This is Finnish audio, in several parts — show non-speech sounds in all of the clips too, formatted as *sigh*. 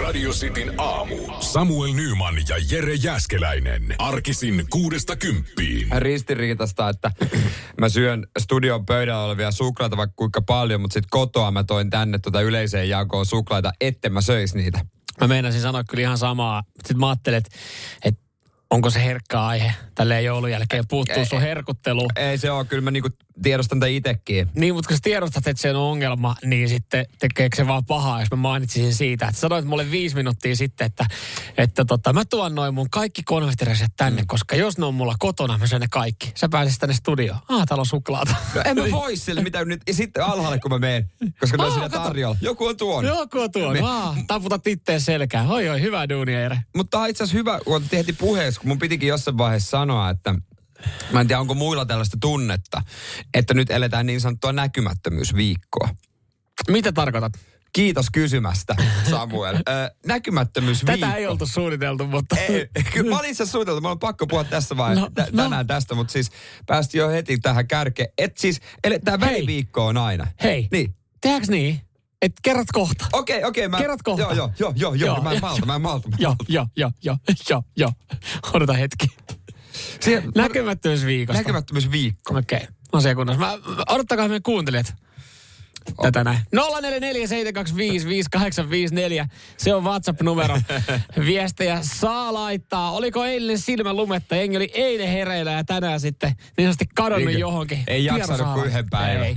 Radio Cityn aamu. Samuel Nyman ja Jere Jäskeläinen. Arkisin kuudesta kymppiin. ristiriitasta, että mä syön studion pöydällä olevia suklaita vaikka kuinka paljon, mutta sitten kotoa mä toin tänne tuota yleiseen jakoon suklaita, etten mä söis niitä. Mä meinasin sanoa kyllä ihan samaa. Sitten mä ajattelin, että, että onko se herkkä aihe tälleen joulun jälkeen. Puuttuu sun herkuttelu. Ei se ole, kyllä mä niinku tiedostan tätä itekin. Niin, mutta kun sä tiedostat, että se on ongelma, niin sitten tekeekö se vaan pahaa, jos mä mainitsisin siitä. Että sanoit mulle viisi minuuttia sitten, että, että tota, mä tuon noin mun kaikki konvehtiraset tänne, mm. koska jos ne on mulla kotona, mä syön ne kaikki. Sä pääsisit tänne studioon. Ah, täällä on suklaata. No en mä voi sille mitä nyt, ja sitten alhaalle kun mä menen, koska ne on siinä tarjolla. Joku on tuonut. Joku on tuon. Me- Ah, taputat itteen selkään. Oi, oi, hyvä duunia, Jere. Mutta itse asiassa hyvä, kun otettiin heti puheessa, mun pitikin jossain vaiheessa sanoa, että mä en tiedä, onko muilla tällaista tunnetta, että nyt eletään niin sanottua näkymättömyysviikkoa. Mitä tarkoitat? Kiitos kysymästä, Samuel. Ö, näkymättömyysviikko. Tätä ei oltu suunniteltu, mutta... Ei, kyllä mä olin itse suunniteltu, mä on pakko puhua tässä vaiheessa No, no, no. tänään tästä, mutta siis päästiin jo heti tähän kärkeen. Et siis, eletään Hei. väliviikko on aina. Hei, Niin. tehdäänkö niin, että kerrot kohta? Okei, okei. Mä, Kerrot kohta. Joo, joo, joo, joo, joo. Mä en malta, mä en malta. Joo, joo, joo, joo, joo, joo. Odota hetki. Siihen- Näkymättömyysviikosta. Näkymättömyysviikko. Okei, okay. asia kunnossa. Mä, odottakaa meidän kuuntelijat. Tätä näin. 0447255854. Se on WhatsApp-numero. *laughs* Viestejä saa laittaa. Oliko eilen silmä lumetta? Jengi oli eilen hereillä ja tänään sitten niin sanotusti kadonnut Eikö? johonkin. Ei jaksanut kuin yhden päivän. Ei.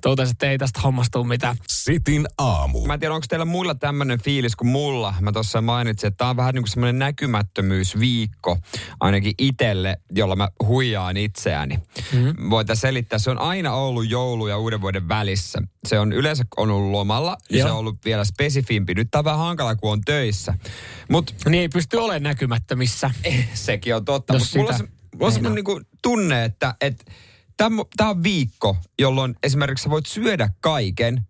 Totesi, että ei tästä hommasta tule mitään. Sitin aamu. Mä en tiedä, onko teillä muilla tämmöinen fiilis kuin mulla. Mä tuossa mainitsin, että tää on vähän niin kuin semmoinen näkymättömyysviikko, ainakin itelle, jolla mä huijaan itseäni. Mm-hmm. Voitaisiin selittää, se on aina ollut joulu ja uuden vuoden välissä. Se on yleensä on ollut lomalla ja Joo. se on ollut vielä spesifimpi. Nyt tää on vähän hankala, kun on töissä. Mutta Niin ei pysty olemaan näkymättömissä. *laughs* sekin on totta. Mutta mulla on, se, mulla on semmoinen niinku tunne, että, että tämä on viikko, jolloin esimerkiksi sä voit syödä kaiken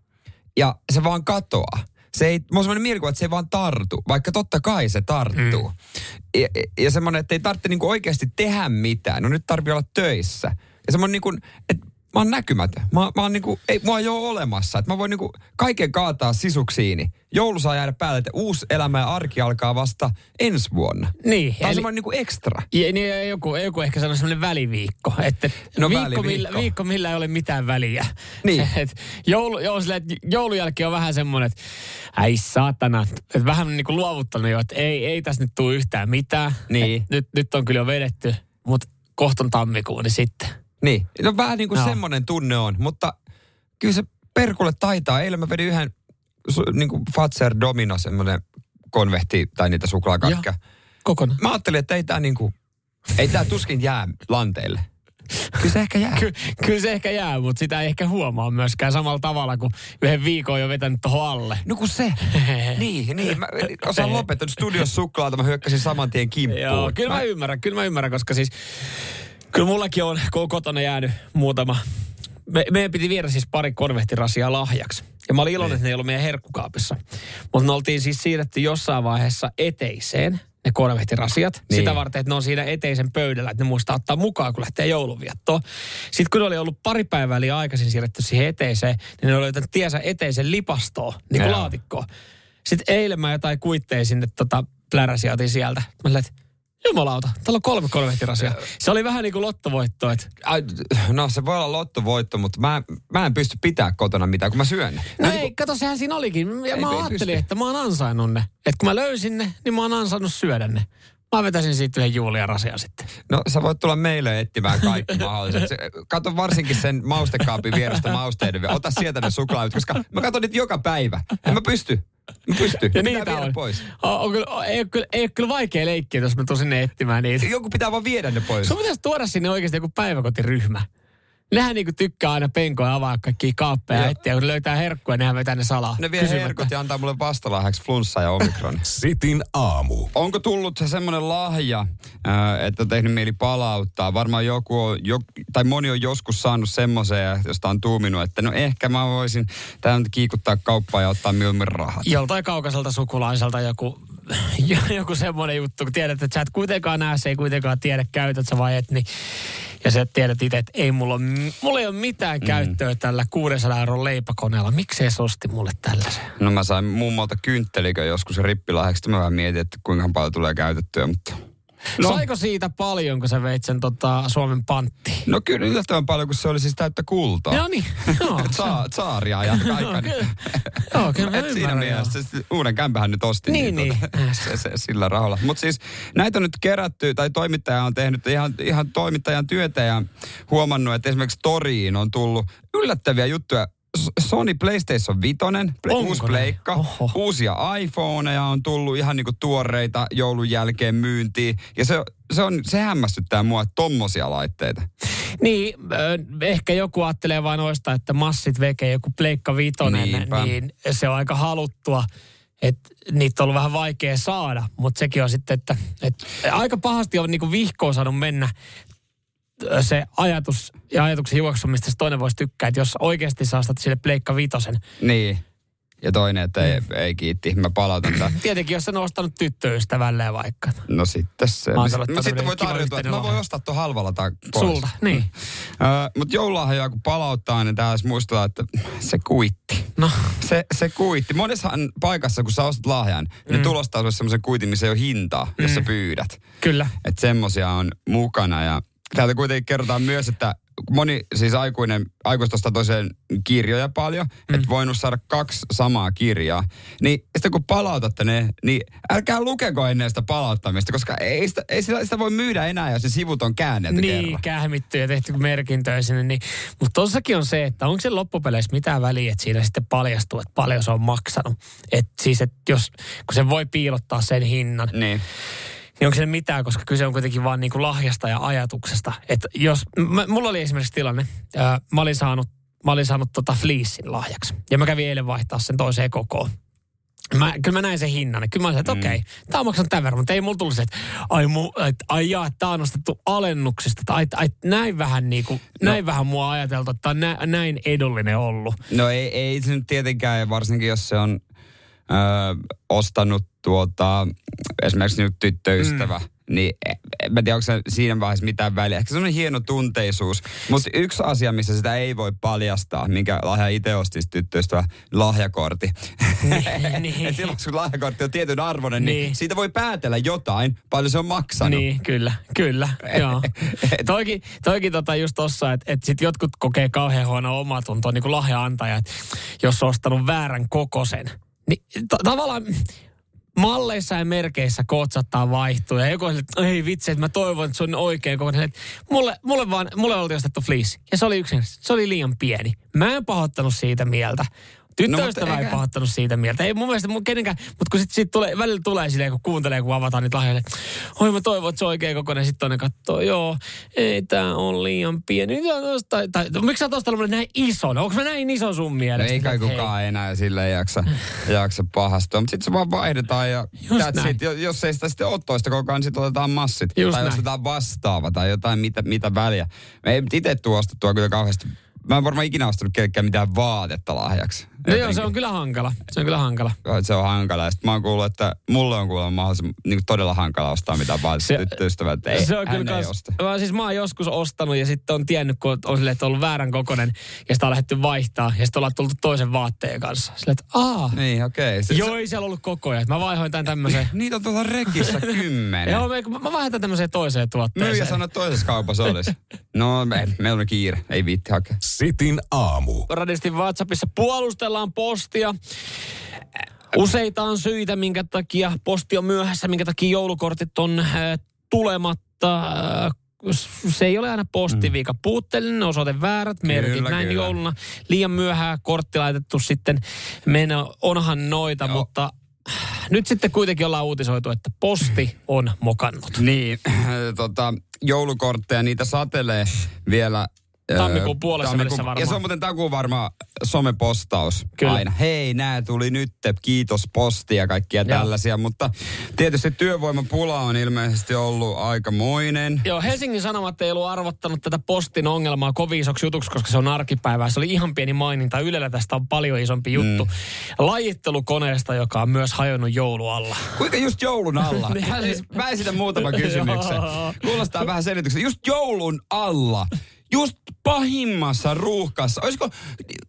ja se vaan katoaa. Se ei, mulla on semmoinen mielikuva, että se ei vaan tartu, vaikka totta kai se tarttuu. Mm. Ja, ja semmoinen, että ei tarvitse niinku oikeasti tehdä mitään. No nyt tarvii olla töissä. Ja semmoinen niinku, että mä oon näkymätön. Mä, mä oon niinku, ei, mua ei ole olemassa. Että mä voin niinku kaiken kaataa sisuksiini. Joulu saa jäädä päälle, että uusi elämä ja arki alkaa vasta ensi vuonna. Niin, Tämä on eli- semmoinen niinku ekstra. Ja, niin joku, joku ehkä sanoi semmoinen väliviikko. Että No viikko, väliviikko. Millä, viikko, millä ei ole mitään väliä. Niin. *laughs* Et joulu, joo, että joulun jälkeen on vähän semmoinen, että äi saatana. Että vähän niin kuin luovuttanut jo, että ei, ei tässä nyt tule yhtään mitään. Niin. Et nyt, nyt on kyllä jo vedetty, mutta kohta on tammikuu, niin sitten. Niin, no vähän niin kuin Joo. semmoinen tunne on, mutta kyllä se perkulle taitaa. Eilen mä vedin yhden niin kuin Fatser Domino, semmoinen konvehti tai niitä suklaakakkeja. Kokonaan. Mä ajattelin, että ei tää niinku, ei tää tuskin jää lanteille. Kyllä se ehkä jää. Ky- kyllä se ehkä jää, mutta sitä ei ehkä huomaa myöskään samalla tavalla, kuin yhden viikon on jo vetänyt tuohon alle. No kun se. *laughs* niin, niin. Mä osaan lopettaa studios suklaata, mä hyökkäsin saman tien kimppuun. Joo, kyllä mä ymmärrän, kyllä mä ymmärrän, koska siis kyllä mullakin on ko- kotona jäänyt muutama. Me, meidän piti viedä siis pari konvehtirasia lahjaksi. Ja mä olin iloinen, että ne ei ollut meidän herkkukaapissa. Mutta ne oltiin siis siirretty jossain vaiheessa eteiseen, ne konvehtirasiat. Niin. Niin. Sitä varten, että ne on siinä eteisen pöydällä, että ne muistaa ottaa mukaan, kun lähtee joulunviettoon. Sitten kun ne oli ollut pari päivää liian aikaisin siirretty siihen eteiseen, niin ne oli löytänyt tiensä eteisen lipastoon, niin kuin laatikkoon. Sitten eilen mä jotain kuitteja sinne tota, pläräsiä otin sieltä. Mä olin, että jumalauta, täällä on kolme konvehtirasia. Se oli vähän niin kuin lottovoitto, Ai, No se voi olla lottovoitto, mutta mä, mä en pysty pitää kotona mitään, kun mä syön. No Ne ei, niinku- kato, sehän siinä olikin. Ja Ei- mä ei ajattelin, pysty. että mä oon ansainnut ne. Että kun mä löysin ne, niin mä oon ansainnut syödä ne. Mä vetäisin siitä yhden Julia rasia sitten. No sä voit tulla meille etsimään kaikki *laughs* mahdolliset. Se- Kato varsinkin sen maustekaapin vierestä mausteiden. Ota sieltä ne suklaat, koska mä katson niitä joka päivä. En mä pysty. Mä pysty. Ja niitä on. pois. On, on kyllä, ei, ole kyllä, ei ole kyllä vaikea leikkiä, jos mä tuun sinne etsimään niitä. Joku pitää vaan viedä ne pois. Sun pitäisi tuoda sinne oikeasti joku päiväkotiryhmä. Nehän niinku tykkää aina penkoja avaa kaikkia kaappeja ja etsiä. Kun löytää herkkuja, nehän vetää ne salaa. Ne vie kysymättä. herkut ja antaa mulle vastalahjaksi flunssa ja omikron. *laughs* Sitin aamu. Onko tullut se semmoinen lahja, ää, että on tehnyt mieli palauttaa? Varmaan joku on, jo, tai moni on joskus saanut semmoisen, ja josta on tuuminut, että no ehkä mä voisin tämän kiikuttaa kauppaan ja ottaa mieluummin rahat. Joltain kaukaiselta sukulaiselta joku, *laughs* joku semmoinen juttu, kun tiedät, että sä et kuitenkaan näe, se ei kuitenkaan tiedä, käytät sä vai et, niin ja sä tiedät itse, että ei mulla, ole, mulla ei ole mitään mm. käyttöä tällä 600 euron leipäkoneella. Miksei se osti mulle tällaisen? No mä sain mummolta kynttelikö joskus rippilahjaksi. Mä vähän mietin, että kuinka paljon tulee käytettyä, mutta No. Saiko siitä paljon, kun sä veit sen tota, Suomen pantti? No kyllä yllättävän paljon, kun se oli siis täyttä kultaa. No niin. *laughs* No. Tsaaria ja kaikki. Joo, kyllä mä siinä mielessä uuden kämpähän nyt ostin. Niin, niin. niin. se, se, sillä rahalla. Mutta siis näitä on nyt kerätty, tai toimittaja on tehnyt ihan, ihan toimittajan työtä ja huomannut, että esimerkiksi Toriin on tullut yllättäviä juttuja Sony PlayStation 5, uusi pleikka, Oho. uusia iPhoneja on tullut ihan niinku tuoreita joulun jälkeen myyntiin. Ja se, se, on, se hämmästyttää mua, että tommosia laitteita. Niin, ehkä joku ajattelee vain noista, että massit vekee joku pleikka vitonen, Niinpä. niin se on aika haluttua että niitä on ollut vähän vaikea saada, mutta sekin on sitten, että, että aika pahasti on niinku vihkoon saanut mennä se ajatus ja ajatuksen juoksu, mistä se toinen voisi tykkää, että jos oikeasti saastat sille pleikka vitosen. Niin. Ja toinen, että ei, mm. ei kiitti, mä palautan tämän. *clears throat* Tietenkin, jos on ostanut tyttöystävälleen vaikka. No sitten se. Mä, mä sitten voi tarjota, että mä voin ostaa tuon halvalla tai pois. Sulta, niin. Uh, Mutta joululahjaa kun palauttaa, niin tää muistuttaa, että se kuitti. No. Se, se kuitti. Monessahan paikassa, kun sä ostat lahjan, mm. ne tulostaa sulle semmoisen kuitin, missä ei ole hintaa, jos mm. sä pyydät. Kyllä. Että semmosia on mukana ja Täältä kuitenkin kerrotaan myös, että moni siis aikuinen, aikuistosta toiseen kirjoja paljon, mm. että voinut saada kaksi samaa kirjaa. Niin sitten kun palautatte ne, niin älkää lukeko ennen sitä palauttamista, koska ei sitä, ei sitä, sitä voi myydä enää, jos se sivut on käännetty Niin, kerran. kähmitty ja tehty merkintöjä sinne. Niin. Mutta tossakin on se, että onko se loppupeleissä mitään väliä, että siinä sitten paljastuu, että paljon se on maksanut. Että siis, että jos, kun se voi piilottaa sen hinnan. Niin niin onko se mitään, koska kyse on kuitenkin vaan niin kuin lahjasta ja ajatuksesta. Että jos, mä, mulla oli esimerkiksi tilanne, ää, mä olin saanut, mä olin saanut tota fleecein lahjaksi. Ja mä kävin eilen vaihtaa sen toiseen kokoon. Mä, kyllä mä näin sen hinnan. Kyllä mä olin, että mm. okei, okay, tämä on maksanut tämän verran, mutta ei mulla tullut se, että ai, mu, et, ai jaa, tämä on nostettu alennuksesta. Tai ai, näin vähän niin kuin, no. näin vähän mua ajateltu, että on nä, näin edullinen ollut. No ei, ei se nyt tietenkään, varsinkin jos se on ö, ostanut tuota, esimerkiksi nyt tyttöystävä, mm. niin en mä tiedä, onko se siinä vaiheessa mitään väliä. Ehkä semmoinen hieno tunteisuus. Mutta yksi asia, missä sitä ei voi paljastaa, minkä lahja itse osti tyttöystävä, lahjakortti. Niin, *laughs* niin. silloin kun lahjakortti on tietyn arvoinen, niin. niin siitä voi päätellä jotain, paljon se on maksanut. Niin, kyllä, kyllä, *laughs* joo. toikin, toikin tota just tossa, että et sit jotkut kokee kauhean huonoa omatuntoa, niin kuin lahjaantaja, että jos on ostanut väärän kokosen, niin t- tavallaan malleissa ja merkeissä kotsattaa vaihtuu. Ja joku että ei vitsi, että mä toivon, että se on oikein kokoinen. Mulle, mulle, vaan, mulle oli ostettu fleece. Ja se oli yksin, se oli liian pieni. Mä en pahoittanut siitä mieltä. Tyttöystävä no, ei eikä... pahoittanut siitä mieltä. Ei mun mielestä mun kenenkään, mutta kun sit, sit tulee, välillä tulee silleen, kun kuuntelee, kun avataan niitä lahjoja, oi mä toivon, että se on oikein kokoinen. Sitten toinen katsoo, joo, ei tää on liian pieni. Tai, tai, tai, miksi sä oot ostanut näin ison? Onko mä näin iso sun mielestä? No ei kai kukaan hei. enää sille jaksa, *laughs* jaksa pahastua. Mutta sitten se vaan vaihdetaan ja sit, jos ei sitä sitten ole toista koko ajan, niin sitten otetaan massit. Just tai näin. otetaan vastaava tai jotain, mitä, mitä väliä. Me ei itse tuostettua kyllä kauheasti Mä en varmaan ikinä ostanut kellekään mitään vaatetta lahjaksi. No joo, se on kyllä hankala. Se on kyllä hankala. Se on hankala. Ja mä oon kuullut, että mulle on kuullut mahdollisimman niin todella hankala ostaa mitään vaatetta tyttöystävät. Ei, se on kyllä kans, osta. Mä, siis mä oon joskus ostanut ja sitten on tiennyt, kun on, sille, että on ollut väärän kokonen ja sitä on lähdetty vaihtaa ja sitten ollaan tultu toisen vaatteen kanssa. Sille, että aah. Niin, okei. Okay. Joo, ei siellä ollut koko ajan. Mä vaihoin tämän tämmöiseen. Niitä on tuolla rekissä *laughs* kymmenen. joo, mä, mä vaihdan tämmöiseen toiseen tuotteeseen. Myyjä sanoi, että toisessa kaupassa olisi. *laughs* no, me, meillä on kiire. Ei viitti hakea. Sitin aamu. Radistin WhatsAppissa puolustellaan postia. Useita on syitä, minkä takia posti on myöhässä, minkä takia joulukortit on äh, tulematta. Äh, se ei ole aina postiviika. Mm. Puutteellinen osoite, väärät merkit, kyllä, näin kyllä. jouluna. Liian myöhään kortti laitettu sitten. Meillä onhan noita, Joo. mutta nyt sitten kuitenkin ollaan uutisoitu, että posti on mokannut. Niin, *clears throat* tota, joulukortteja, niitä satelee vielä Tammikuun puolessa Tammikuun- välissä varmaan. Ja se on muuten takuu varmaan somepostaus Kyllä. aina. Hei, nää tuli nyt, kiitos posti ja kaikkia Joo. tällaisia. Mutta tietysti työvoimapula on ilmeisesti ollut aikamoinen. Joo, Helsingin Sanomat ei ollut arvottanut tätä postin ongelmaa kovin isoksi jutuksi, koska se on arkipäivää. Se oli ihan pieni maininta. Ylellä tästä on paljon isompi juttu. Mm. Lajittelukoneesta, joka on myös hajonnut joulualla. Kuinka just joulun alla? *laughs* Niin. Siis, mä esitän muutaman kysymyksen. *laughs* Kuulostaa vähän selityksen. Just joulun alla. Just pahimmassa ruuhkassa. Olisiko,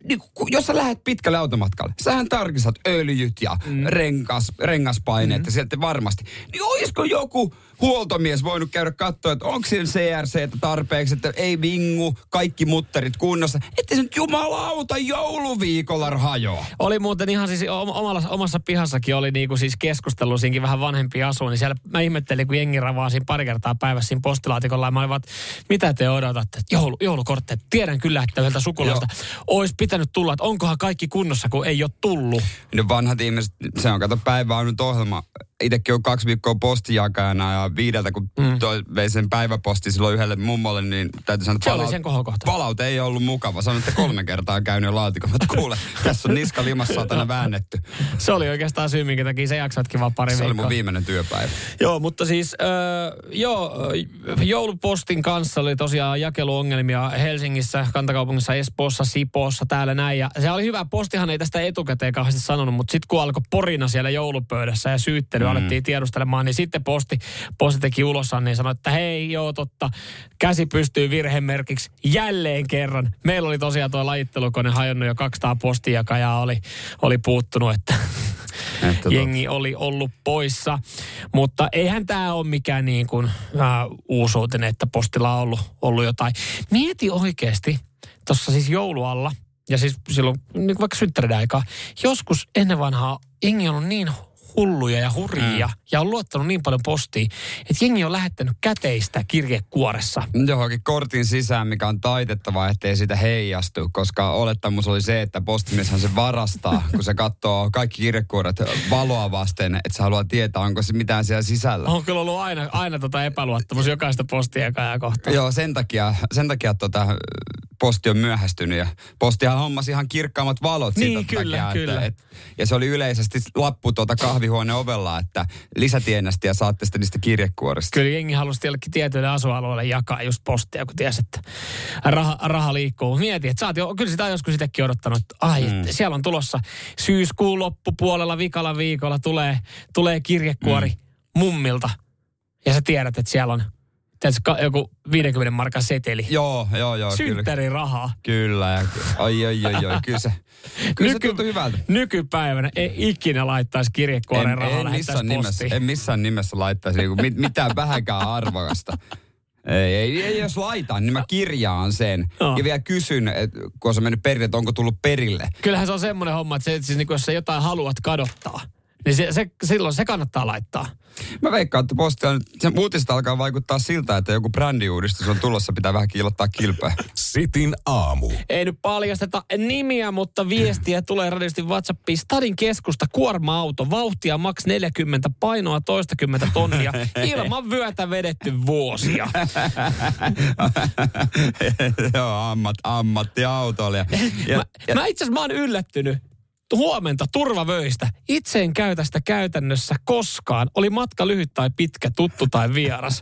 niin, jos sä lähdet pitkälle automatkalle, sähän tarkistat öljyt ja mm. rengas, rengaspaineet mm. ja sieltä varmasti. Niin olisiko joku huoltomies voinut käydä katsoa, että onko siellä CRC tarpeeksi, että ei vingu, kaikki mutterit kunnossa. Että se nyt jumalauta jouluviikolla hajoa. Oli muuten ihan siis om- omalla, omassa pihassakin oli niinku siis keskustelu siinkin vähän vanhempi asu, niin siellä mä ihmettelin, kun jengi ravaa siinä pari kertaa päivässä siinä postilaatikolla ja mä olin vaan, että mitä te odotatte? Että Joulu, joulukortteja. Tiedän kyllä, että yhdeltä sukulaista olisi pitänyt tulla, että onkohan kaikki kunnossa, kun ei ole tullut. Ne vanhat ihmiset, se on kato päivä on nyt ohjelma. Itsekin on kaksi viikkoa postijakajana ja viideltä, kun mm. toi vei sen päiväposti silloin yhdelle mummolle, niin täytyy sanoa, että Se oli sen kohokohta. palaute ei ollut mukava. Sanoin, että kolme kertaa on käynyt laatikon, mutta kuule, *laughs* tässä on niska limassa saatana väännetty. Se oli oikeastaan syy, minkä takia sä jaksoitkin vaan pari Se oli viikkoa. mun viimeinen työpäivä. Joo, mutta siis äh, joo, joulupostin kanssa oli tosiaan jakeluongelmia Helsingissä, kantakaupungissa, Espoossa, Sipoossa, täällä näin. Ja se oli hyvä, postihan ei tästä etukäteen kauheasti sanonut, mutta sitten kun alkoi porina siellä joulupöydässä ja syyttely mm. alettiin tiedustelemaan, niin sitten posti, posti teki ulosan, niin sanoi, että hei, joo totta, käsi pystyy virhemerkiksi jälleen kerran. Meillä oli tosiaan tuo lajittelukone hajonnut jo 200 postijakajaa oli, oli puuttunut, että Että jengi oli ollut poissa. Mutta eihän tämä ole mikään niin kuin, äh, uusuutinen, että postilla on ollut, ollut jotain. Mieti oikeasti, tuossa siis joulualla, ja siis silloin niin vaikka synttäreiden aikaa, joskus ennen vanhaa jengi on ollut niin hulluja ja hurjia mm. ja on luottanut niin paljon postiin, että jengi on lähettänyt käteistä kirjekuoressa. johonkin kortin sisään, mikä on taitettava, ettei sitä heijastu, koska olettamus oli se, että postimieshän se varastaa, kun se katsoo kaikki kirjekuoret valoa vasten, että se haluaa tietää, onko se mitään siellä sisällä. On kyllä ollut aina, aina tota epäluottamus jokaista postijakajaa kohtaan. Joo, sen takia, sen takia tota, posti on myöhästynyt ja postihan hommasi ihan kirkkaammat valot Niin, siitä kyllä, takia, kyllä. Että, et, ja se oli yleisesti lappu tuota kahvihuoneen ovella, että lisätienesti ja saatte sitten niistä kirjekuorista. Kyllä jengi halusi jollekin tietyille asualueelle jakaa just postia, kun tiesi, että raha, raha liikkuu. Mieti, että sä oot jo, kyllä sitä on joskus itsekin odottanut, että ai, mm. että siellä on tulossa syyskuun loppupuolella, vikalla viikolla tulee, tulee kirjekuori mm. mummilta. Ja sä tiedät, että siellä on tiedätkö, joku 50 markan seteli. Joo, joo, joo, kyllä. Synttärin rahaa. Kyllä, ja, oi, oi, oi, oi, kyllä se, kyllä se tuntui hyvältä. nykypäivänä ei ikinä laittaisi kirjekuoreen rahaa en, missään nimessä, en missään nimessä laittaisi niinku mit, mitään vähäkään arvokasta. Ei, ei, ei, jos laitan, niin mä kirjaan sen. Joo. Ja vielä kysyn, et, kun on se mennyt perille, että onko tullut perille. Kyllähän se on semmoinen homma, että se, siis niin jos sä jotain haluat kadottaa, niin se, se, silloin se kannattaa laittaa. Mä veikkaan, että postia nyt, se uutiset alkaa vaikuttaa siltä, että joku brändiuudistus on tulossa, pitää vähän kiilottaa kilpeä. *laughs* Sitin aamu. Ei nyt paljasteta nimiä, mutta viestiä tulee radiosti WhatsAppiin. Stadin keskusta kuorma-auto, vauhtia maks 40, painoa toistakymmentä tonnia, *laughs* ilman vyötä vedetty vuosia. *laughs* Joo, ammat, ammattiautoilija. Ja, Mä, mä itse asiassa mä oon yllättynyt. Huomenta turvavöistä. Itse en käytä sitä käytännössä koskaan. Oli matka lyhyt tai pitkä, tuttu tai vieras.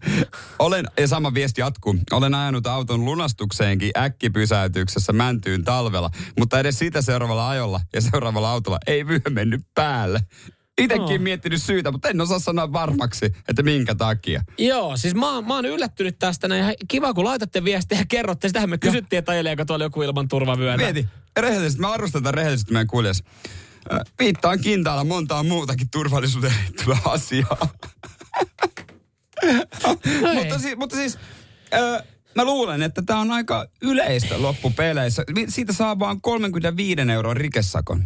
Olen, ja sama viesti jatkuu, olen ajanut auton lunastukseenkin äkkipysäytyksessä Mäntyyn talvella, mutta edes siitä seuraavalla ajolla ja seuraavalla autolla ei vyö mennyt päälle. Itekin No. miettinyt syytä, mutta en osaa sanoa varmaksi, että minkä takia. Joo, siis mä, mä oon yllättynyt tästä. Näin. Kiva, kun laitatte viestiä ja kerrotte. Sitähän me kysyttiin, että ajeleeko tuolla joku ilman turvavyötä. Mieti, rehellisesti, mä arvostan tätä rehellisesti meidän kuljes. Äh, Viittaan kintaalla montaa muutakin turvallisuuteen liittyvää asiaa. No mutta, siis, mutta siis, äh, mä luulen, että tämä on aika yleistä loppupeleissä. Siitä saa vaan 35 euron rikesakon.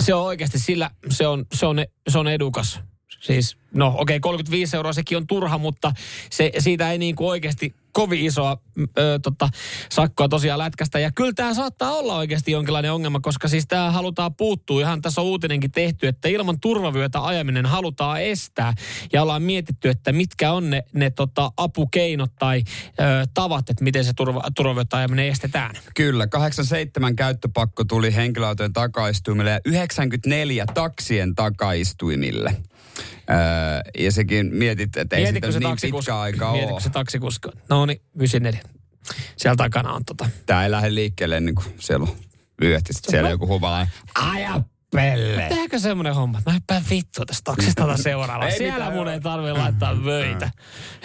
Se on oikeasti sillä, se on, se on, se on edukas. Siis, no okei, okay, 35 euroa sekin on turha, mutta se, siitä ei niin kuin oikeasti kovin isoa ö, tota, sakkoa tosiaan lätkästä. Ja kyllä tämä saattaa olla oikeasti jonkinlainen ongelma, koska siis tämä halutaan puuttua. Ihan tässä on uutinenkin tehty, että ilman turvavyötä ajaminen halutaan estää. Ja ollaan mietitty, että mitkä on ne, ne tota, apukeinot tai ö, tavat, että miten se turva, turvavyötä ajaminen estetään. Kyllä, 87 käyttöpakko tuli henkilöautojen takaistuimille ja 94 taksien takaistuimille. Öö, ja sekin mietit, että ei Mietitkö sitä niin pitkä aika Mietitkö ole. se taksikuski? No niin, 94. Siellä takana on tota. Tämä ei lähde liikkeelle ennen kuin siellä on. Sitten siellä on joku huvalainen. Aja pelle! Tehdäänkö semmoinen homma, että mä hyppään vittua tästä taksista tätä seuraavaan. Ei Siellä mitään, mun ei tarvitse laittaa vöitä.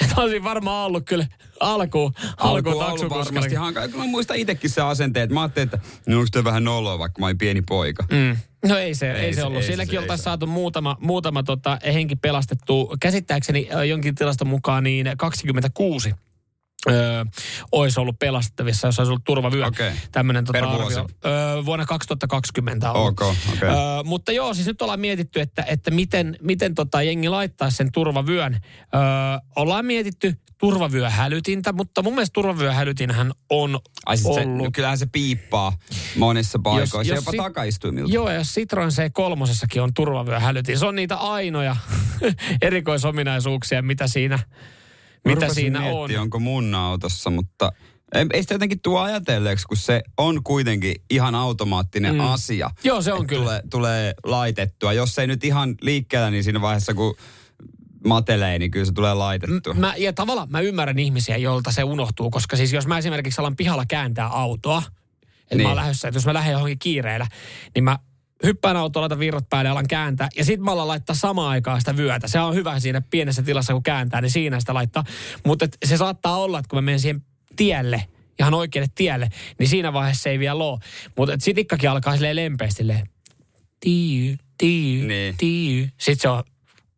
Että olisi varmaan ollut kyllä alkuun, Alku alkuun ollut varmasti hankala. Kyllä Mä muistan itsekin se asenteet. Mä ajattelin, että no onko vähän noloa, vaikka mä olin pieni poika. Mm. No ei se, ei, Ei se se- ollut. ei ei oltaisiin saatu muutama, muutama tota, henki pelastettu. Käsittääkseni jonkin tilaston mukaan niin 26 Öö, olisi ollut pelastettavissa, jos olisi ollut turvavyö. Okei. Tämmöinen tota, arvio. Öö, vuonna 2020 on ollut. Ok, okei. Öö, mutta joo, siis nyt ollaan mietitty, että, että miten, miten tota jengi laittaa sen turvavyön. Öö, ollaan mietitty turvavyöhälytintä, mutta mun mielestä turvavyöhälytinhän on Ai sit se, ollut. no kyllähän se piippaa monissa paikoissa, jos jopa sit- takaistuimilta. Joo, ja Citroen C3 on turvavyöhälytin. Se on niitä ainoja *laughs* erikoisominaisuuksia, mitä siinä, mitä siinä on. miettimään, onko mun autossa, mutta ei, ei sitä jotenkin tuo ajatelleeksi, kun se on kuitenkin ihan automaattinen Mm. asia. Joo, se on kyllä. Tulee, tulee laitettua. Jos ei nyt ihan liikkeellä, niin siinä vaiheessa, kun matelee, niin kyllä se tulee laitettua. Mä, ja tavallaan mä ymmärrän ihmisiä, joilta se unohtuu, koska siis jos mä esimerkiksi alan pihalla kääntää autoa, että niin. mä Niin. oon lähdössä, että jos mä lähden johonkin kiireellä, niin mä hyppään autoon, laitan virrat päälle ja alan kääntää. Ja sit mä alan laittaa samaan aikaan sitä vyötä. Se on hyvä siinä pienessä tilassa, kun kääntää, niin siinä sitä laittaa. Mutta se saattaa olla, että kun mä menen siihen tielle, ihan oikealle tielle, niin siinä vaiheessa se ei vielä oo. Mutta sitikkakin alkaa silleen lempeästi silleen, tii, tii, Niin. tii. Sitten se on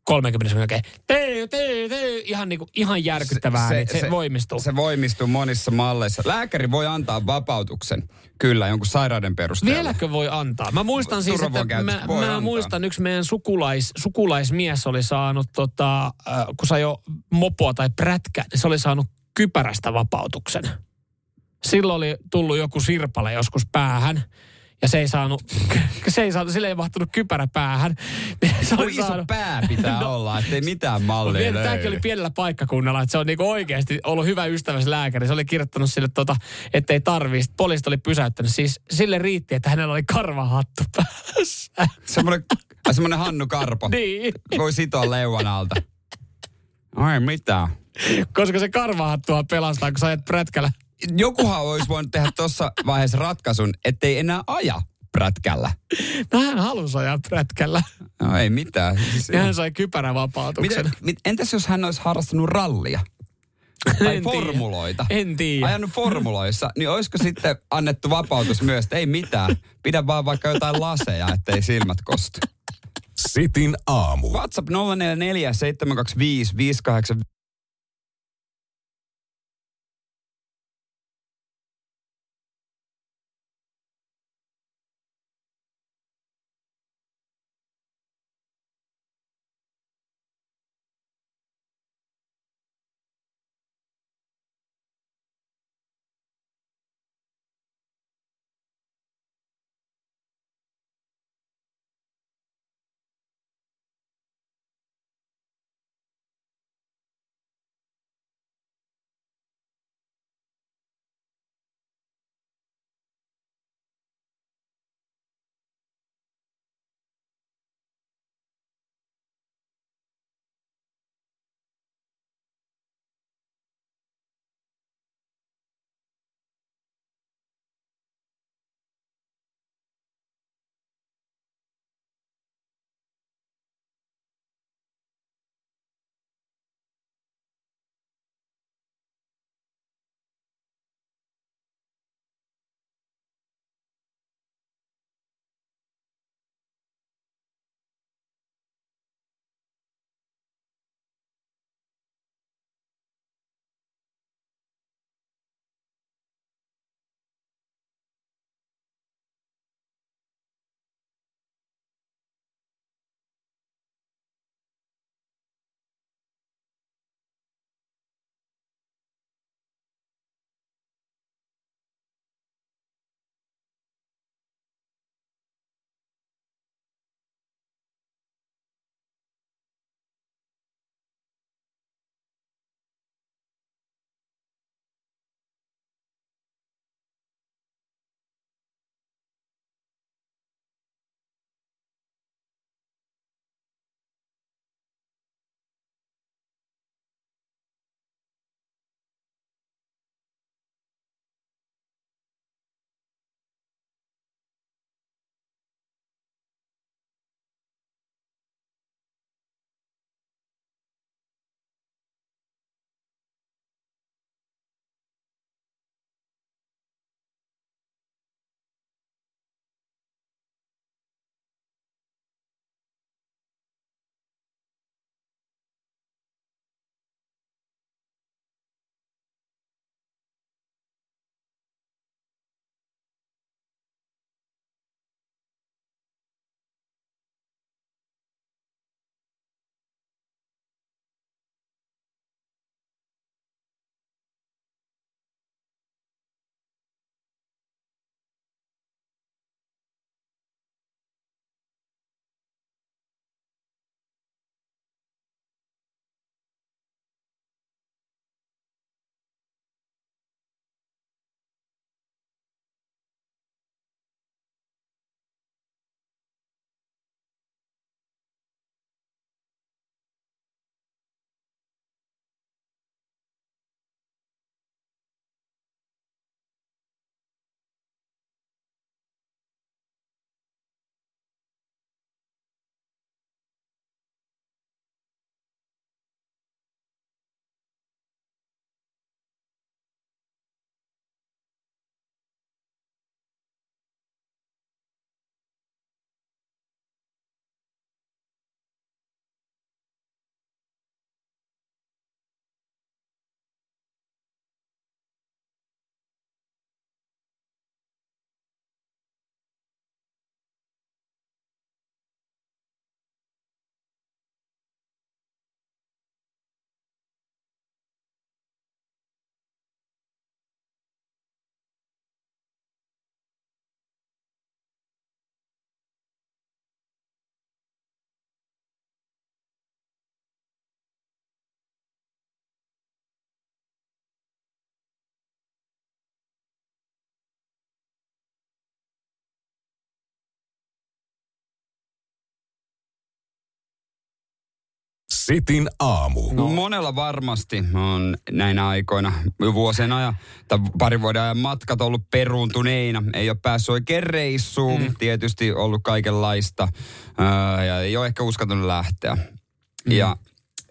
30 sekunnin jälkeen, tii, tii, tii. Ihan, niinku, ihan järkyttävää, se, se, se, voimistuu. Se voimistuu monissa malleissa. Lääkäri voi antaa vapautuksen, kyllä, jonkun sairauden perusteella. Vieläkö voi antaa? Mä muistan siis, että mä, mä antaa. muistan, yksi meidän sukulais, sukulaismies oli saanut, tota, äh, kun sai jo mopoa tai prätkä, niin se oli saanut kypärästä vapautuksen. Silloin oli tullut joku sirpale joskus päähän. Ja se ei saanut, *laughs* se ei saanut, sille ei mahtunut kypärä päähän. *laughs* Se Kuinka oli iso saanut, pää pitää *laughs* No. olla, ettei mitään malleja Vielä Tämäkin löydy. oli pienellä paikkakunnalla, että se on niinku oikeasti ollut hyvä ystäväs lääkäri. Se oli kirjoittanut sille, tota, että ei tarvii. Poliisit oli pysäyttänyt. Siis sille riitti, että hänellä oli karvahattu päässä. Semmoinen, ai semmoinen Hannu Karpo. niin, Voi sitoa leuan alta. Ai mitään. koska se karvahattua pelastaa, kun sä ajat prätkällä. Jokuhan olisi voinut tehdä tuossa vaiheessa ratkaisun, ettei enää aja prätkällä. No hän halusi ajaa prätkällä. No ei mitään. Siis, Ja hän sai kypärävapautuksen. Miten, mit, entäs jos hän olisi harrastanut rallia? Tai En formuloita? En tiedä. Ajanut formuloissa, niin olisiko sitten annettu vapautus myös, että ei mitään. Pidä vaan vaikka jotain laseja, ettei silmät kostu. Sitin aamu. WhatsApp 044 725 58 Sitin aamu. No. Monella varmasti on näinä aikoina vuosien ajan tai pari vuoden ajan matkat ollut peruuntuneina. Ei ole päässyt oikein reissuun. Mm. Tietysti ollut kaikenlaista. Ää, ja ei ole ehkä uskaltanut lähteä. Mm. Ja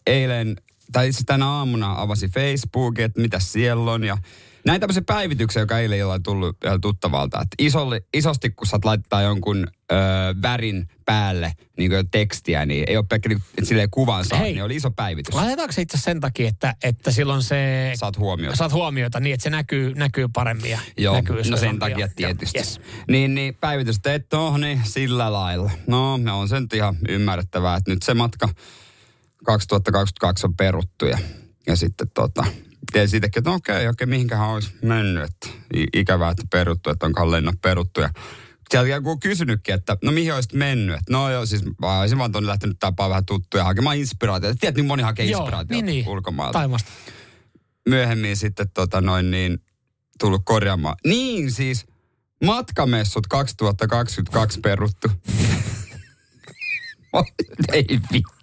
eilen, tai itse tänä aamuna avasi Facebookin, että mitä siellä on. Ja näin tämmöisen päivityksen, joka eilen jollain tullut vielä tuttavalta. Että isolle, isosti, kun saat laittaa jonkun öö, värin päälle niin kuin tekstiä, niin ei ole pelkkä niin, silleen kuvan saa, Hei. niin oli iso päivitys. Laitetaanko se itse sen takia, että, että silloin se... Saat huomiota. Saat huomiota niin, että se näkyy, näkyy paremmin ja Joo, näkyy no sen takia tietysti. Yes. Niin, niin päivitys teet tuohon, niin sillä lailla. No, me on sen ihan ymmärrettävää, että nyt se matka 2022 on peruttu ja, ja sitten tota, tein siitäkin, että no okei, okei, mihinkähän olisi mennyt, että ikävää, että peruttu, että onkohan lennot peruttu ja Sieltä joku on kysynytkin, että no mihin olisit mennyt? Että no joo, siis mä olisin vaan tuonne lähtenyt tapaa vähän tuttuja hakemaan inspiraatiota. Tiedät, niin moni hakee inspiraatiota niin, niin. ulkomailta Taimasta. myöhemmin sitten tota noin niin, tullut korjaamaan. Niin siis, matkamessut 2022 peruttu. *laughs* Ei vittu.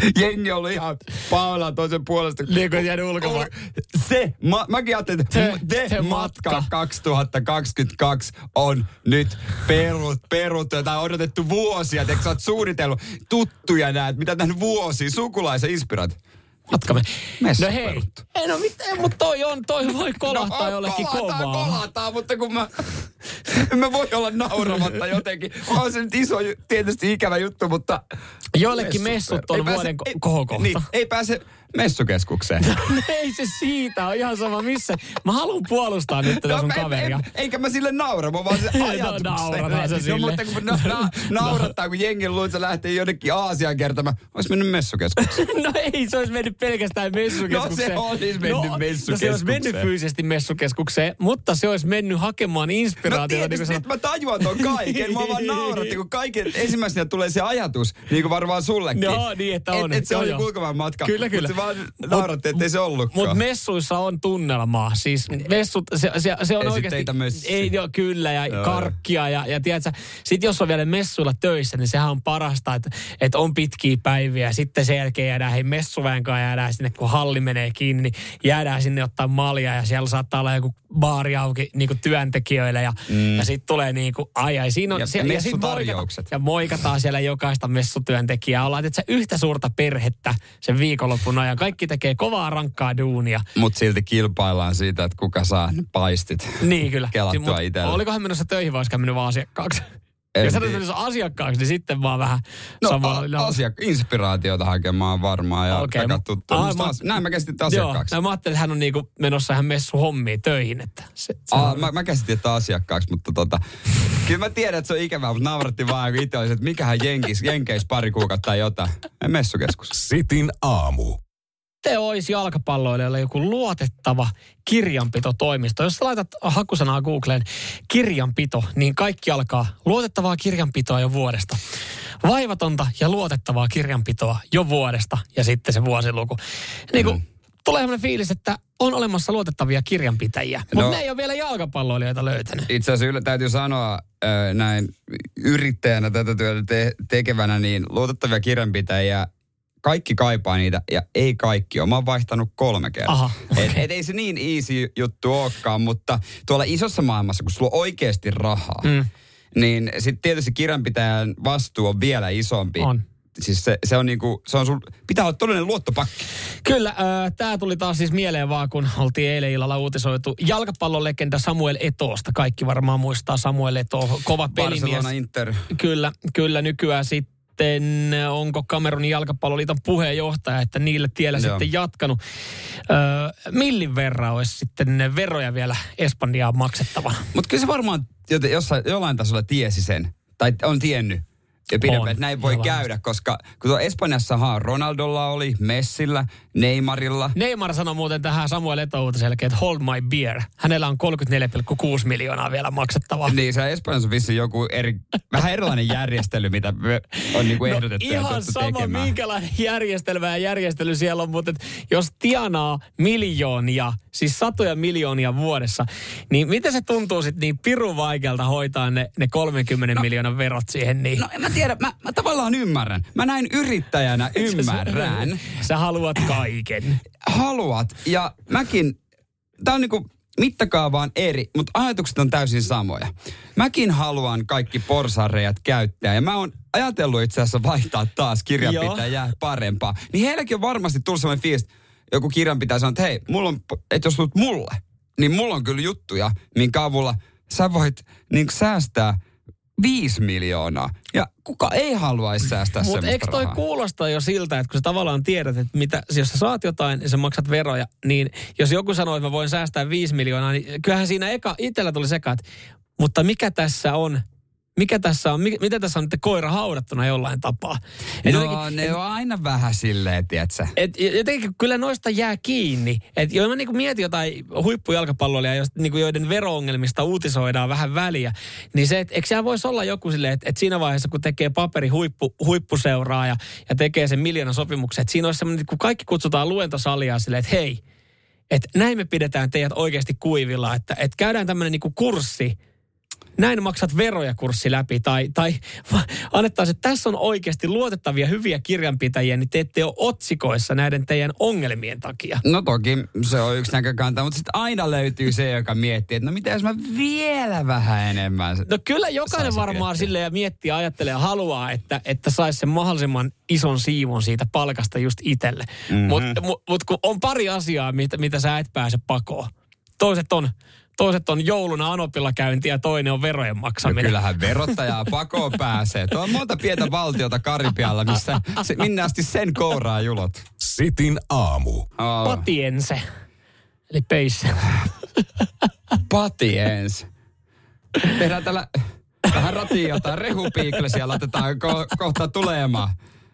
*laughs* Jengi ollut ihan Paula toisen puolesta. Niin kuin jäänyt ulkomaan. Se, ma, mäkin ajattelin, että Se- se, se matka, matka. 2022 on nyt perut, peruttu, jota on odotettu vuosia. Eikö sä oot suunnitellut tuttuja näet, mitä nähnyt vuosia, sukulaisen inspiraat. Matkamme. Messa No hei. Ei no mitään, mutta toi on, toi voi kolahtaa jollekin kolataan, kovaa. kolataan, mutta kun mä... en *laughs* mä voi olla nauramatta jotenkin. On se nyt iso, tietysti ikävä juttu, mutta... Joillekin messut on Ei pääse- vuoden ko- ei- kohokohta. Niin, ei pääse messukeskukseen. *laughs* Ei se siitä on ihan sama missä. Mä haluan puolustaa nyt tätä sun No, en- kaveria. en- eikä mä sille naura, mä vaan se No, *laughs* ajatukseen. naurataan se no, sille. mutta kun na, na, *laughs* naurattaa, kun jengi luulee, että se lähtee jonnekin Aasiaan kertomaan. Ois mennyt messukeskukseen. No ei, se olisi mennyt pelkästään messukeskukseen. No se olisi mennyt No se olisi messukeskukseen. mennyt fyysisesti messukeskukseen, mutta se olisi mennyt hakemaan No inspiraatiota. tietysti, niin että mä tajuan ton kaiken. Mä vaan nauratti, kun kaiken ensimmäisenä tulee se ajatus, niin kuin varmaan sullekin. Joo, niin, että on. Et, et se on joku ulkomaan matka. Kyllä, kyllä. Vaan nauratti, ettei se ollutkaan. Mutta messuissa on tunnelmaa. Siis messut, se, se, se on oikeasti... Ei, joo, kyllä, ja Joo, karkkia. Ja, ja tiedätkö, sit jos on vielä messuilla töissä, niin sehän on parasta, että, että on pitkiä päiviä. Sitten sen jälkeen jäädään, hei messuväen kanssa jäädään sinne, kun halli menee kiinni, niin jäädään sinne ottaa malja ja siellä saattaa olla joku baari auki niin kuin työntekijöille ja, mm. ja sitten tulee niin kuin, ai ai, siinä on... Ja se, ja, sit moikataan, ja moikataan siellä jokaista messutyöntekijää. Ollaan, että se yhtä suurta perhettä sen viikonlopun ajan. Kaikki tekee kovaa rankkaa duunia. Mutta silti kilpaillaan siitä, että kuka saa ne paistit. Niin kyllä. Kelattua Mut itselle. Olikohan hän menossa töihin vai olisiko hän mennyt vaan asiakkaaksi? En Jos hän menossa asiakkaaksi, niin sitten vaan vähän No, samalla. a- asia, inspiraatiota hakemaan varmaan ja okay. Aa, Musta mä- as- Näin mä käsitin että Joo, asiakkaaksi. no, mä ajattelin, että hän on niinku menossa ihan messu hommiin töihin. Että se, se Aa, on- mä, mä käsitin, että asiakkaaksi, mutta tota, kyllä mä tiedän, että se on ikävää, mutta nauratti vaan, kun itse olisi, että mikähän jenkis, jenkeis pari kuukautta tai jotain. Messukeskus. Sitin aamu. Te olisi jalkapalloilijalle joku luotettava kirjanpitotoimisto. Jos laitat hakusanaa Googleen kirjanpito, niin kaikki alkaa luotettavaa kirjanpitoa jo vuodesta. Vaivatonta ja luotettavaa kirjanpitoa jo vuodesta ja sitten se vuosiluku. Niin kuin, mm. tulee sellainen fiilis, että on olemassa luotettavia kirjanpitäjiä, mutta No. ne ei ole vielä jalkapalloilijoita löytänyt. Itse asiassa täytyy sanoa näin yrittäjänä tätä työtä te- tekevänä, niin luotettavia kirjanpitäjiä kaikki kaipaa niitä ja ei kaikki ole. Mä oon vaihtanut kolme kertaa. Aha, okei. et, et ei se niin easy juttu olekaan, mutta tuolla isossa maailmassa, kun sulla on oikeasti rahaa, Mm. niin sitten tietysti kirjanpitäjän vastuu on vielä isompi. On. Siis se, se on niinku, se on sul, pitää olla todellinen luottopakki. Kyllä, äh, tämä tuli taas siis mieleen vaan, kun oltiin eilen illalla uutisoitu jalkapallolegenda Samuel Etoosta. Kaikki varmaan muistaa Samuel Etoa, kova pelimies. Barcelona, Inter. Kyllä, kyllä nykyään sitten äh, onko Kamerunin jalkapalloliiton puheenjohtaja, että niille tiellä Joo. sitten jatkanut. Öö, millin verran olisi sitten veroja vielä Espanjaan maksettavana. Mutta kyllä se varmaan jossain, jollain tasolla tiesi sen, tai on tiennyt ja pidempään, On, että näin voi jollain käydä, koska kun tuo Espanjassahan Ronaldolla oli, Messillä, Neymarilla. Neymar sanoi muuten tähän Samuel Etoa uutiselle, että hold my beer. Hänellä on 34,6 miljoonaa vielä maksettavaa. Niin, se Espanjassa on vissiin joku eri, vähän erilainen *laughs* järjestely, mitä on niinku ehdotettu ja No Ihan sama, tekemään. minkälainen järjestelmä ja järjestely siellä on, mutta jos tienaa miljoonia, siis satoja miljoonia vuodessa, niin miten se tuntuu sitten niin pirun vaikealta hoitaa ne, ne 30 no, miljoonan verot siihen? Niin? No tiedän, mä, mä tavallaan ymmärrän. Mä näin yrittäjänä ymmärrän. Sä haluat kaiken. Haluat. Ja mäkin, tää on niinku mittakaavaan eri, mutta ajatukset on täysin samoja. Mäkin haluan kaikki porsareijat käyttää ja mä oon ajatellut itse asiassa vaihtaa taas kirjanpitäjää parempaa. Niin heilläkin on varmasti tullut sellainen fiilis, joku kirjanpitäjä sanoo, että hei, mulla on, että jos tulet mulle, niin mulla on kyllä juttuja, minkä avulla sä voit niin säästää viisi miljoonaa. Ja kuka ei haluaisi säästää Mutta eikö toi rahaa? kuulostaa jo siltä, että kun sä tavallaan tiedät, että mitä, jos sä saat jotain ja sä maksat veroja, niin jos joku sanoo, että mä voin säästää 5 miljoonaa, niin kyllähän siinä eka, itsellä tuli seka, että, mutta mikä tässä on, mikä tässä on, mikä, mitä tässä on nyt koira haudattuna jollain tapaa. Et No jotenkin- ne on aina vähän silleen, tiedätkö? et jotenkin kyllä noista jää kiinni. Et jo mä niinku mietin jotain huippujalkapalloilijaa, jos, niinku joiden veroongelmista uutisoidaan vähän väliä, niin se, että eikö siellä voisi olla joku silleen, että et siinä vaiheessa kun tekee paperi huippu, huippuseuraa ja, ja tekee sen miljoonan sopimuksen, että siinä olisi semmoinen, kun kaikki kutsutaan luentosalia silleen, että hei, että näin me pidetään teidät oikeasti kuivilla, että, että käydään tämmöinen niinku kurssi, näin maksat veroja kurssi läpi, tai, tai *laughs* annettaisiin, että tässä on oikeasti luotettavia hyviä kirjanpitäjiä, niin te ette ole otsikoissa näiden teidän ongelmien takia. No toki se on yksi näkökanta, mutta sitten aina löytyy se, joka miettii, että no mitä jos mä vielä vähän enemmän. No kyllä jokainen varmaan pidettyä. silleen miettii ja ajattelee ja haluaa, että, että saisi sen mahdollisimman ison siivon siitä palkasta just itselle. Mhm. Mutta mut, mut kun on pari asiaa, mitä, mitä sä et pääse pakoon. Toiset on, toiset on jouluna Anopilla käynti ja toinen on verojen No maksaminen. kyllähän verottajaa pakoon pääsee. Tuo on monta pientä valtiota Karibialla, missä se, minne asti sen kouraa julot. Sitin aamu. Oh, Patiense. Eli peissä. patiens. Tehdään tällä vähän ratia jotain rehupiiklesiä, laitetaan ko- kohta tulemaan.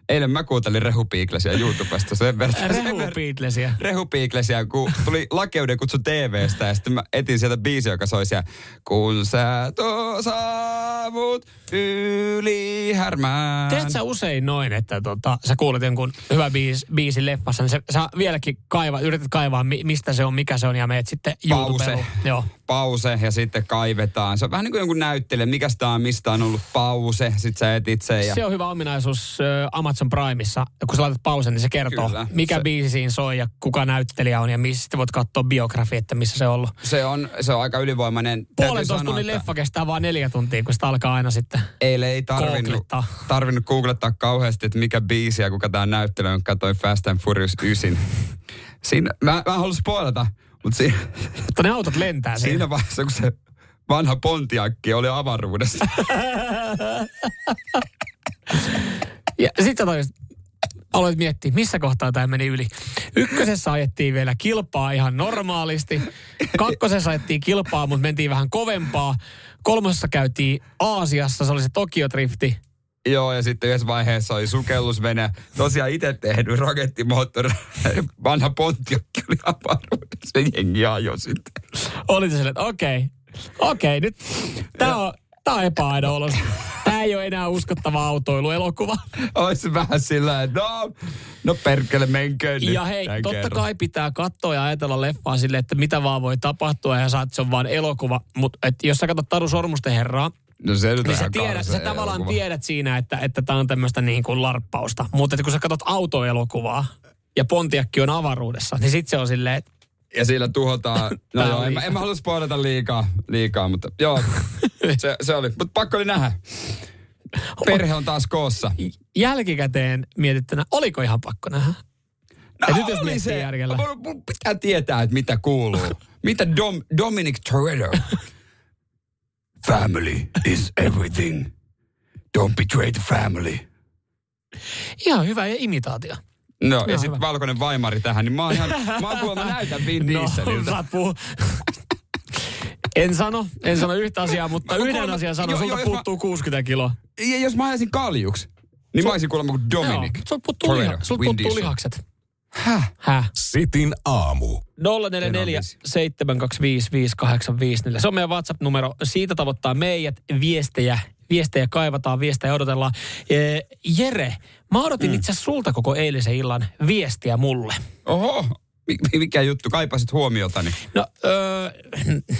Eilen mä kuuntelin rehupiiklesiä YouTubesta sen verran. Rehupiitlesiä. rehupiiklesiä, kun tuli lakeuden kutsu TVstä ja sitten mä etin sieltä biisi, joka soi siellä. Kun sä to saavut yli härmään. Teet sä usein noin, että tota, sä kuulet jonkun hyvä biisi, biisi leffassa, niin sä, sä vieläkin kaiva, yrität kaivaa, mi, mistä se on, mikä se on, ja meet sitten Pause. Joo. Pause ja sitten kaivetaan. Se on vähän niin kuin jonkun näyttelijä, mikä tämä on, mistä on ollut pause. Sitten sä etit sen ja Se on hyvä ominaisuus ö, Amazon Primeissa. Kun sä laitat pausen, niin se kertoo, Kyllä. mikä Se- biisi siinä soi ja kuka näyttelijä on ja missä sitten voit katsoa biografi, että missä se on ollut. se on, se on aika ylivoimainen. Puolentoista tunnin että leffa kestää vain neljä tuntia, kun sitä alkaa aina sitten. Eilen ei tarvinnut, Googlettaa. tarvinnut googlettaa kauheasti, että mikä biisi ja kuka tämä näyttelijä on. Katsoin Fast and Furious 9. Siinä, mä, mä en halua spoilata, mutta siinä, Mutta ne autot lentää siinä. siinä vaiheessa, kun se vanha Pontiakki oli avaruudessa. *laughs* Ja sit sä toiset, aloit miettiä, missä kohtaa tämä meni yli. Ykkösessä ajettiin vielä kilpaa ihan normaalisti. Kakkosessa ajettiin kilpaa, mutta mentiin vähän kovempaa. Kolmosessa käytiin Aasiassa, se oli se Tokio-drifti. Joo, ja sitten yhdessä vaiheessa oli sukellusvene. Tosiaan itse tehnyt rakettimoottori. Vanha Pontiakki oli avaruudessa. Jengi ajoi sitten. Oli se että okei, okei, nyt tää on, tää on epäaidon Tää ei ole enää uskottava autoiluelokuva. Olisi vähän sillä, että no, no perkele menköön nyt Ja hei, tän totta kerran. kai pitää katsoa ja ajatella leffaa silleen, että mitä vaan voi tapahtua ja saat, se on vaan elokuva. Mutta jos sä katsot Taru Sormusten herraa, No se nyt niin sä, tiedät, sä tavallaan elokuva. tiedät siinä, että että tämä on tämmöistä niin kuin larppausta. Mutta että kun sä katsot autoelokuvaa ja Pontiakki on avaruudessa, niin sit se on silleen, että Ja sillä tuhotaan, *laughs* no joo, en, mä- en mä halua spoilata liikaa, liikaa mutta joo, *laughs* se, se oli. Mutta pakko oli nähdä. Perhe on taas koossa. jälkikäteen mietittynä, oliko ihan pakko nähdä? No Ja nyt jos oli miettii järjellä. Mun pitää tietää, että mitä kuuluu. Mitä Dom, Dominic Toretto? *laughs* Family is everything. Don't betray the family. Ihan hyvä imitaatio. No, ja Ihan sitten valkoinen vaimari tähän, niin mä oon ihan, mä oon kuulemma näytän Vin *laughs* No, Dieseliltä. saat puhua. En sano, en sano yhtä asiaa, mutta Mä yhden kuulemma- asian sanon, sulta joo, jos mä- puuttuu 60 kiloa. Ja jos mä ajaisin kaljuksi, niin mä olisin kuulemma kuin Dominic. Joo, sulta puuttuu, liha, sulta puuttuu lihakset. Häh? Häh? Sitin aamu. 044 725 5854. Se on meidän WhatsApp-numero. Siitä tavoittaa meidät viestejä. Viestejä kaivataan, viestejä odotellaan. Eh, Jere, mä odotin mm. itse sulta koko eilisen illan viestiä mulle. Oho, Mi- Mikä juttu? Kaipasit huomiotani. No, öö,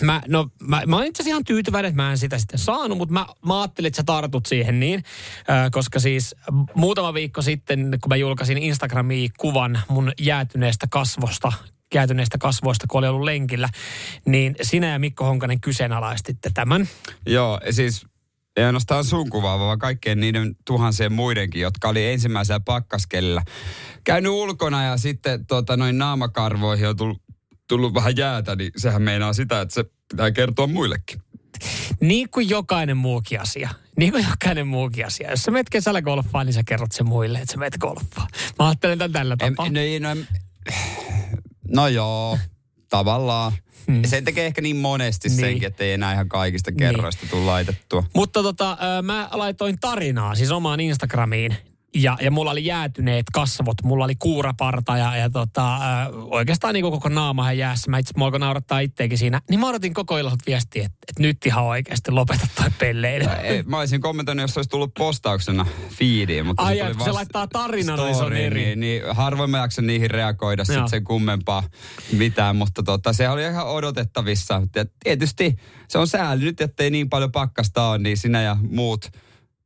mä, no mä, mä olin itse asiassa ihan tyytyväinen, että mä en sitä sitten saanut, mutta mä, mä ajattelin, että sä tartut siihen niin, öö, koska siis muutama viikko sitten, kun mä julkaisin Instagramiin kuvan mun jäätyneestä kasvosta, jäätyneistä kasvoista, kun oli ollut lenkillä, niin sinä ja Mikko Honkanen kyseenalaistitte tämän. Joo, siis ei ainoastaan sun kuvaa, vaan kaikkien niiden tuhansien muidenkin, jotka oli ensimmäisellä pakkaskelillä käynyt ulkona ja sitten tota, noin naamakarvoihin on tullut, tullut vähän jäätä, niin sehän meinaa sitä, että se pitää kertoa muillekin. Niin kuin jokainen muukin asia. Niin kuin jokainen muukin asia. Jos sä menet kesällä golfaan, niin sä kerrot sen muille, että sä menet golfaan. Mä ajattelen tämän tällä tapaa. En, no, no, no joo, tavallaan. Hmm. Sen tekee ehkä niin monesti niin. senkin, että ei enää ihan kaikista kerroista niin. tule laitettua. Mutta tota, mä laitoin tarinaa siis omaan Instagramiin ja, ja mulla oli jäätyneet kasvot, mulla oli kuuraparta ja, ja tota, äh, oikeastaan niin koko naama jäässä. Mä itse mua alkoi naurattaa itseäkin siinä. Niin mä odotin koko illalta viestiä, että, että nyt ihan oikeasti lopeta toi pelleily. Mä olisin kommentoinut, jos olisi tullut postauksena feediin. Mutta Ai, se, ja, se laittaa tarinan, story, niin se on eri. Niin, niin harvoin mä jaksan niihin reagoida sitten sen kummempaa mitään, mutta tota, se oli ihan odotettavissa. Ja tietysti se on sääli nyt, ettei niin paljon pakkasta ole, niin sinä ja muut –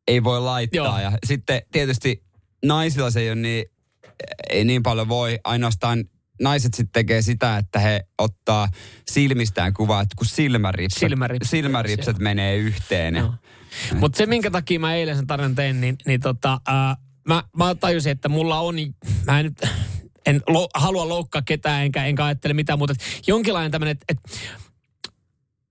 ei voi laittaa. Joo. Ja sitten tietysti naisilla se ei ole niin, ei niin paljon voi. Ainoastaan naiset sitten tekee sitä, että he ottaa silmistään kuvaa, että kun silmäripset, silmäripset, silmäripset menee yhteen. Ja, Mutta se, minkä takia mä eilen sen tarinan tein, niin, niin tota, ää, mä, mä tajusin, että mulla on, mä en nyt, en lo, halua loukkaa ketään, enkä, enkä ajattele mitään muuta. Jonkinlainen tämmöinen, että et,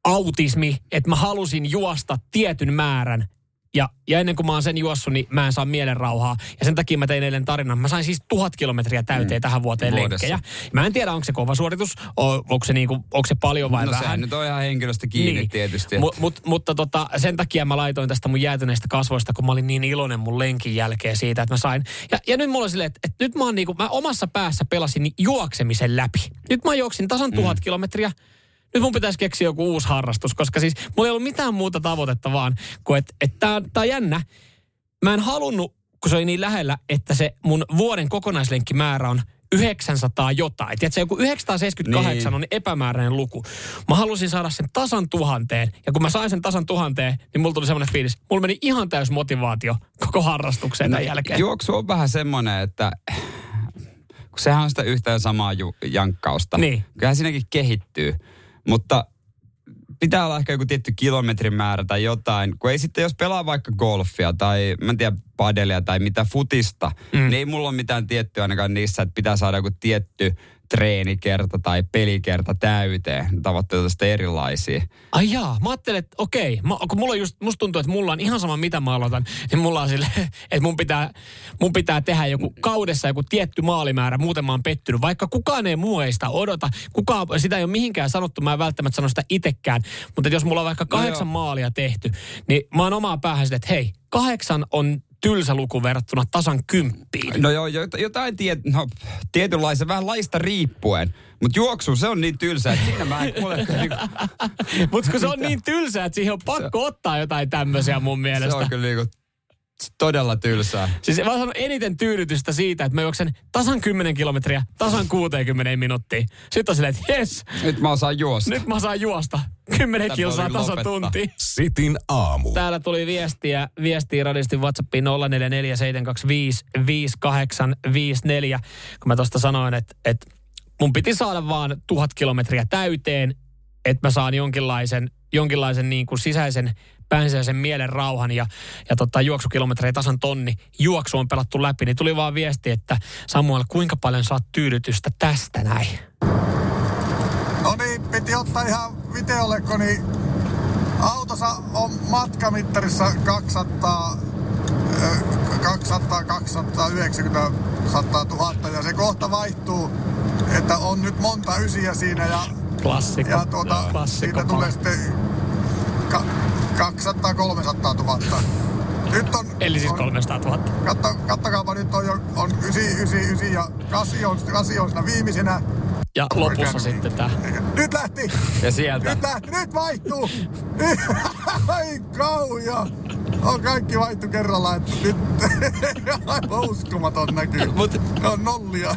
autismi, että mä halusin juosta tietyn määrän ja, ja ennen kuin mä oon sen juossut, niin mä en saa mielenrauhaa. Ja sen takia mä tein eilen tarinan. Mä sain siis tuhat kilometriä täyteen mm. tähän vuoteen Vuodessa. lenkkejä. Mä en tiedä, onko se kova suoritus, onko se, niinku, onko se paljon vai no, vähän. No nyt on ihan henkilöstä kiinni niin. tietysti. Mut, mut, mutta tota, sen takia mä laitoin tästä mun jäätyneistä kasvoista, kun mä olin niin iloinen mun lenkin jälkeen siitä, että mä sain. Ja, ja nyt mulla on silleen, että, että nyt mä, oon niinku, mä omassa päässä pelasin juoksemisen läpi. Nyt mä juoksin tasan tuhat mm. kilometriä nyt mun pitäisi keksiä joku uusi harrastus, koska siis mulla ei ollut mitään muuta tavoitetta vaan, kuin että et tää, tää on jännä. Mä en halunnut, kun se oli niin lähellä, että se mun vuoden kokonaislenkkimäärä on 900 jotain. Tiedätkö, joku 978 niin. on epämääräinen luku. Mä halusin saada sen tasan tuhanteen. Ja kun mä sain sen tasan tuhanteen, niin mulla tuli semmoinen fiilis. Mulla meni ihan täys motivaatio koko harrastukseen no, tämän jälkeen. Juoksu on vähän semmoinen, että kun sehän on sitä yhtään samaa ju- jankkausta. Niin. Kyllähän siinäkin kehittyy. Mutta pitää olla ehkä joku tietty kilometrimäärä tai jotain. Kun ei sitten, jos pelaa vaikka golfia tai mä en tiedä, padelia tai mitä futista, mm. niin ei mulla ole mitään tiettyä ainakaan niissä, että pitää saada joku tietty treenikerta tai pelikerta täyteen. Tavoitteet on erilaisia. Ai jaa, mä ajattelin, että okei. Mä, kun mulla just, musta tuntuu, että mulla on ihan sama mitä mä aloitan, niin mulla on sille, että mun pitää, mun pitää tehdä joku kaudessa joku tietty maalimäärä, muuten mä oon pettynyt. Vaikka kukaan ei muu ei sitä odota, kukaan, sitä ei ole mihinkään sanottu, mä en välttämättä sano sitä itsekään. Mutta jos mulla on vaikka kahdeksan no maalia tehty, niin mä oon omaa päähän sille, että hei, kahdeksan on tylsä luku verrattuna tasan kymppiin. No joo, jotain tiet, no, tietynlaisen, vähän laista riippuen. Mutta juoksu, se on niin tylsä, että siinä mä en kuule... Niinku... *laughs* Mutta kun se on niin tylsä, että siihen on pakko se, ottaa jotain tämmöisiä mun mielestä. Se on kyllä niinku todella tylsää. Siis mä sanon eniten tyydytystä siitä, että mä juoksen tasan 10 kilometriä, tasan 60 minuuttia. Sitten on silleen, että jes. Nyt mä osaan juosta. Nyt mä osaan juosta. 10 Tämä kilsaa tasan tunti. Sitin aamu. Täällä tuli viestiä, viestiä radistin WhatsAppiin 0447255854. Kun mä tosta sanoin, että, että mun piti saada vaan tuhat kilometriä täyteen, että mä saan jonkinlaisen, jonkinlaisen niin kuin sisäisen päänsisäisen mielen rauhan ja, ja tota, juoksukilometrejä tasan tonni. Juoksu on pelattu läpi, niin tuli vaan viesti, että Samuel, kuinka paljon saat tyydytystä tästä näin? No niin, piti ottaa ihan videolle, kun niin autossa on matkamittarissa 200 200, 290, 100 000 ja se kohta vaihtuu, että on nyt monta ysiä siinä ja, Klassikko. ja tuota, Klassikko siitä tulee sitten ka, 200-300 000. Nyt on, Eli siis 300 000. Katso, kattokaapa, nyt on jo on 9, 9, 9 ja 8 on, 8 on siinä viimeisenä. Ja lopussa sitten tää. Nyt lähti! Ja sieltä. Nyt lähti, nyt vaihtuu! *laughs* Ai kauja! *laughs* on kaikki vaihtu kerralla, että nyt *laughs* aivan uskomaton näkyy. *laughs* Mut- Ne on nollia.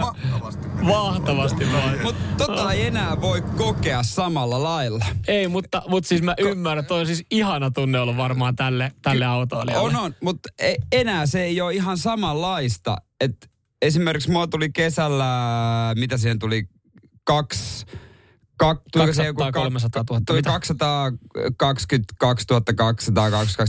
Mahtavasti. Mahtavasti vaan. Mutta tota ei enää voi kokea samalla lailla. Ei, mutta, mutta siis mä ymmärrän, toi on siis ihana tunne ollut varmaan tälle, tälle autoilijalle. On, on, mutta e- enää se ei ole ihan samanlaista. Et esimerkiksi mua tuli kesällä, mitä siihen tuli, kaksi... Kak, tuliko se 200 300 000, Tuli mitä? 222 222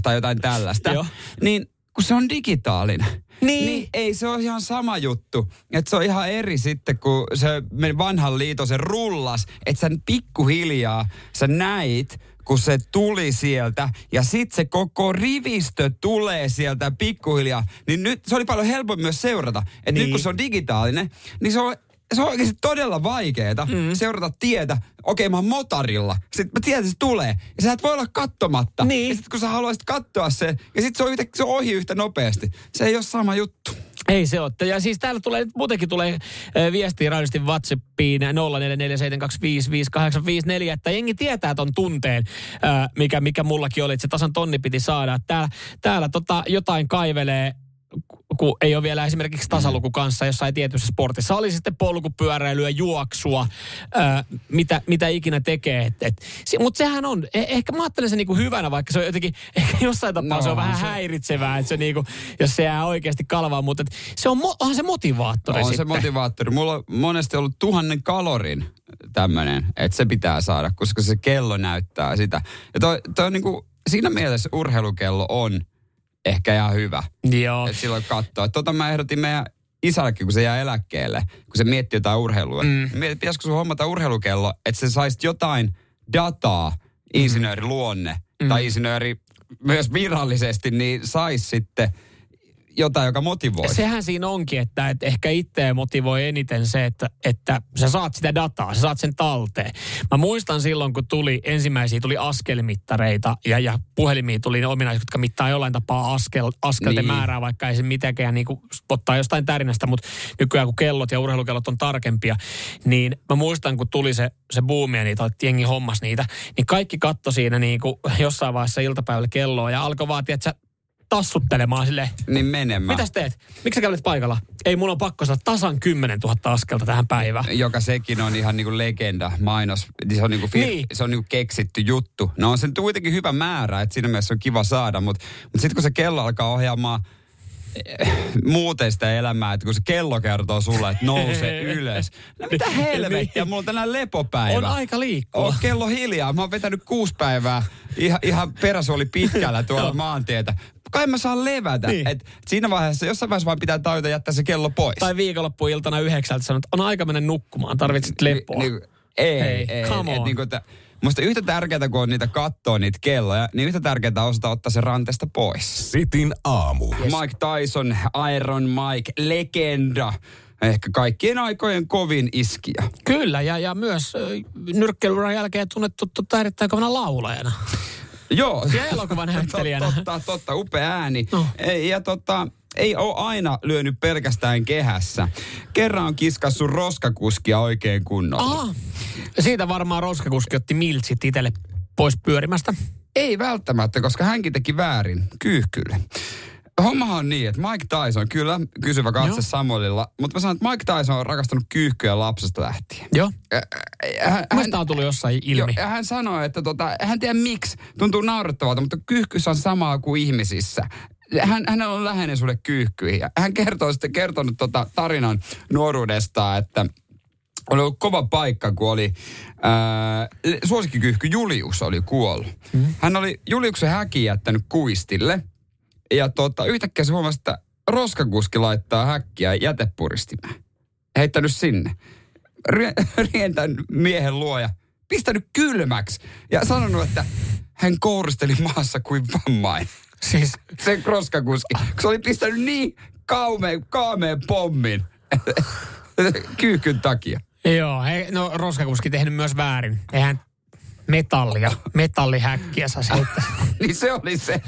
tai jotain tällaista. Niin kun se on digitaalinen. Niin. niin. ei se ole ihan sama juttu. Että se on ihan eri sitten, kun se meni vanhan liiton, se rullas. Että sä pikkuhiljaa, sä näit, kun se tuli sieltä ja sitten se koko rivistö tulee sieltä pikkuhiljaa, niin nyt se oli paljon helpompi myös seurata. Että niin. nyt kun se on digitaalinen, niin se on se on oikeasti todella vaikeeta mm. seurata tietä. Okei, mä oon motarilla. Sitten mä tiedän, että se tulee. Ja sä et voi olla kattomatta. Niin. Ja sitten kun sä haluaisit katsoa sen, ja sitten se on, yhtä, se on ohi yhtä nopeasti. Se ei ole sama juttu. Ei se ole. Ja siis täällä tulee, muutenkin tulee viestiä radiosti WhatsAppiin 0447255854, että jengi tietää ton tunteen, mikä, mikä mullakin oli, että se tasan tonni piti saada. Täällä, täällä tota, jotain kaivelee kun ei ole vielä esimerkiksi tasaluku kanssa jossain tietyssä sportissa. Oli sitten polkupyöräilyä, juoksua, ää, mitä, mitä ikinä tekee. Se, Mutta sehän on, eh, ehkä mä ajattelen se niinku hyvänä, vaikka se on jotenkin, *laughs* ehkä jossain tapaa No, se on vähän se- häiritsevää, että se niinku, jos se jää oikeasti kalvaan, mutta se on, onhan se motivaattori on sitten. se motivaattori. Mulla on monesti ollut tuhannen kalorin tämmöinen, että se pitää saada, koska se kello näyttää sitä. Ja toi, toi on niinku, siinä mielessä urheilukello on ehkä ihan hyvä. Joo. Että silloin katsoa. Tota mä ehdotin meidän isällekin, kun se jää eläkkeelle, kun se miettii jotain urheilua. Mm. Mietit, pitäisikö sun hommata urheilukello, että se saisit jotain dataa, insinööriluonne mm. tai insinööri myös virallisesti, niin sais sitten jotain, joka motivoi. Sehän siinä onkin, että, että ehkä itseä motivoi eniten se, että, että sä saat sitä dataa, sä saat sen talteen. Mä muistan silloin, kun tuli ensimmäisiä, tuli askelmittareita ja, ja puhelimia tuli ne ominaisuudet, jotka mittaa jollain tapaa askel, askelten Niin. määrää, vaikka ei se mitenkään niin kuin ottaa jostain tärinästä, mutta nykyään kun kellot ja urheilukellot on tarkempia, niin mä muistan, kun tuli se, se buumi ja niitä, että jengi hommas niitä, niin kaikki katto siinä niin kuin jossain vaiheessa iltapäivällä kelloa ja alkoi vaatia, että sä tassuttelemaan silleen, Niin menemään. Mitäs teet? Miksi sä kävelet paikalla? Ei, mulla on pakko saada tasan 10 000 askelta tähän päivään. joka sekin on ihan niinku legenda, mainos. Se on niinku, fir- Niin. se on niinku keksitty juttu. No on se nyt kuitenkin hyvä määrä, että siinä mielessä on kiva saada, mutta mut sitten kun se kello alkaa ohjaamaan eh, muuten sitä elämää, että kun se kello kertoo sulle, että nouse *laughs* ylös. No mitä helvettiä, mulla on tänään lepopäivä. On aika liikkua. On kello hiljaa. Mä oon vetänyt kuusi päivää ihan, ihan peräsuoli pitkällä tuolla maantietä. Kai mä saan levätä. Niin. Et siinä vaiheessa, jossain vaiheessa vaan pitää tajuta jättää se kello pois. Tai viikonloppuiltana yhdeksältä sanot, on aika mennä nukkumaan, tarvitset lepoa. Ni, niinku, ei, Hei, ei. come et on. niinku, että, musta yhtä tärkeää, kun on niitä kattoo niitä kelloja, niin yhtä tärkeää on osata ottaa se ranteesta pois. Sitin aamu. Mike Tyson, Iron Mike, legenda. Ehkä kaikkien aikojen kovin iskiä. Kyllä, ja, ja myös nyrkkeilyuran jälkeen tunnettu tota, erittäin kovana laulajana. Joo. Ja elokuvan *laughs* näyttelijänä. totta, totta, upea ääni. No. Ei, Ja tota, ei ole aina lyönyt pelkästään kehässä. Kerran on kiskassu roskakuskia oikein kunnolla. Aha. Siitä varmaan roskakuski otti miltsit itselle pois pyörimästä. Ei välttämättä, koska hänkin teki väärin kyyhkylle. Homma on niin, että Mike Tyson, kyllä, kysyvä katse Joo. Samuelilla, mutta mä sanon, että Mike Tyson on rakastanut kyyhkyä lapsesta lähtien. Joo. Hän, tämä on tullut jossain ilmi. jo, ja hän sanoi, että tota, hän tiedä miksi, tuntuu naurettavalta, mutta kyyhkyssä on samaa kuin ihmisissä. Hän, hänellä on läheinen sulle kyyhkyihin. Ja hän kertoo sitten kertonut tota tarinan nuoruudestaan, että oli ollut kova paikka, kun oli ää, suosikkikyyhky Julius oli kuollut. Mm. Hän oli Juliuksen häkin jättänyt kuistille. Ja tota, yhtäkkiä se huomasi, että roskakuski laittaa häkkiä jätepuristimeen. Heittänyt sinne. Rie- rientänyt miehen luo ja pistänyt kylmäksi. Ja sanonut, että hän kouristeli maassa kuin vammainen. Siis Se roskakuski. Se oli pistänyt niin kaumeen, kaameen pommin. *laughs* Kyyhkyn takia. Joo, he, no roskakuski tehnyt myös väärin. Eihän metallia, metallihäkkiä saa heittää. *laughs* niin se oli se.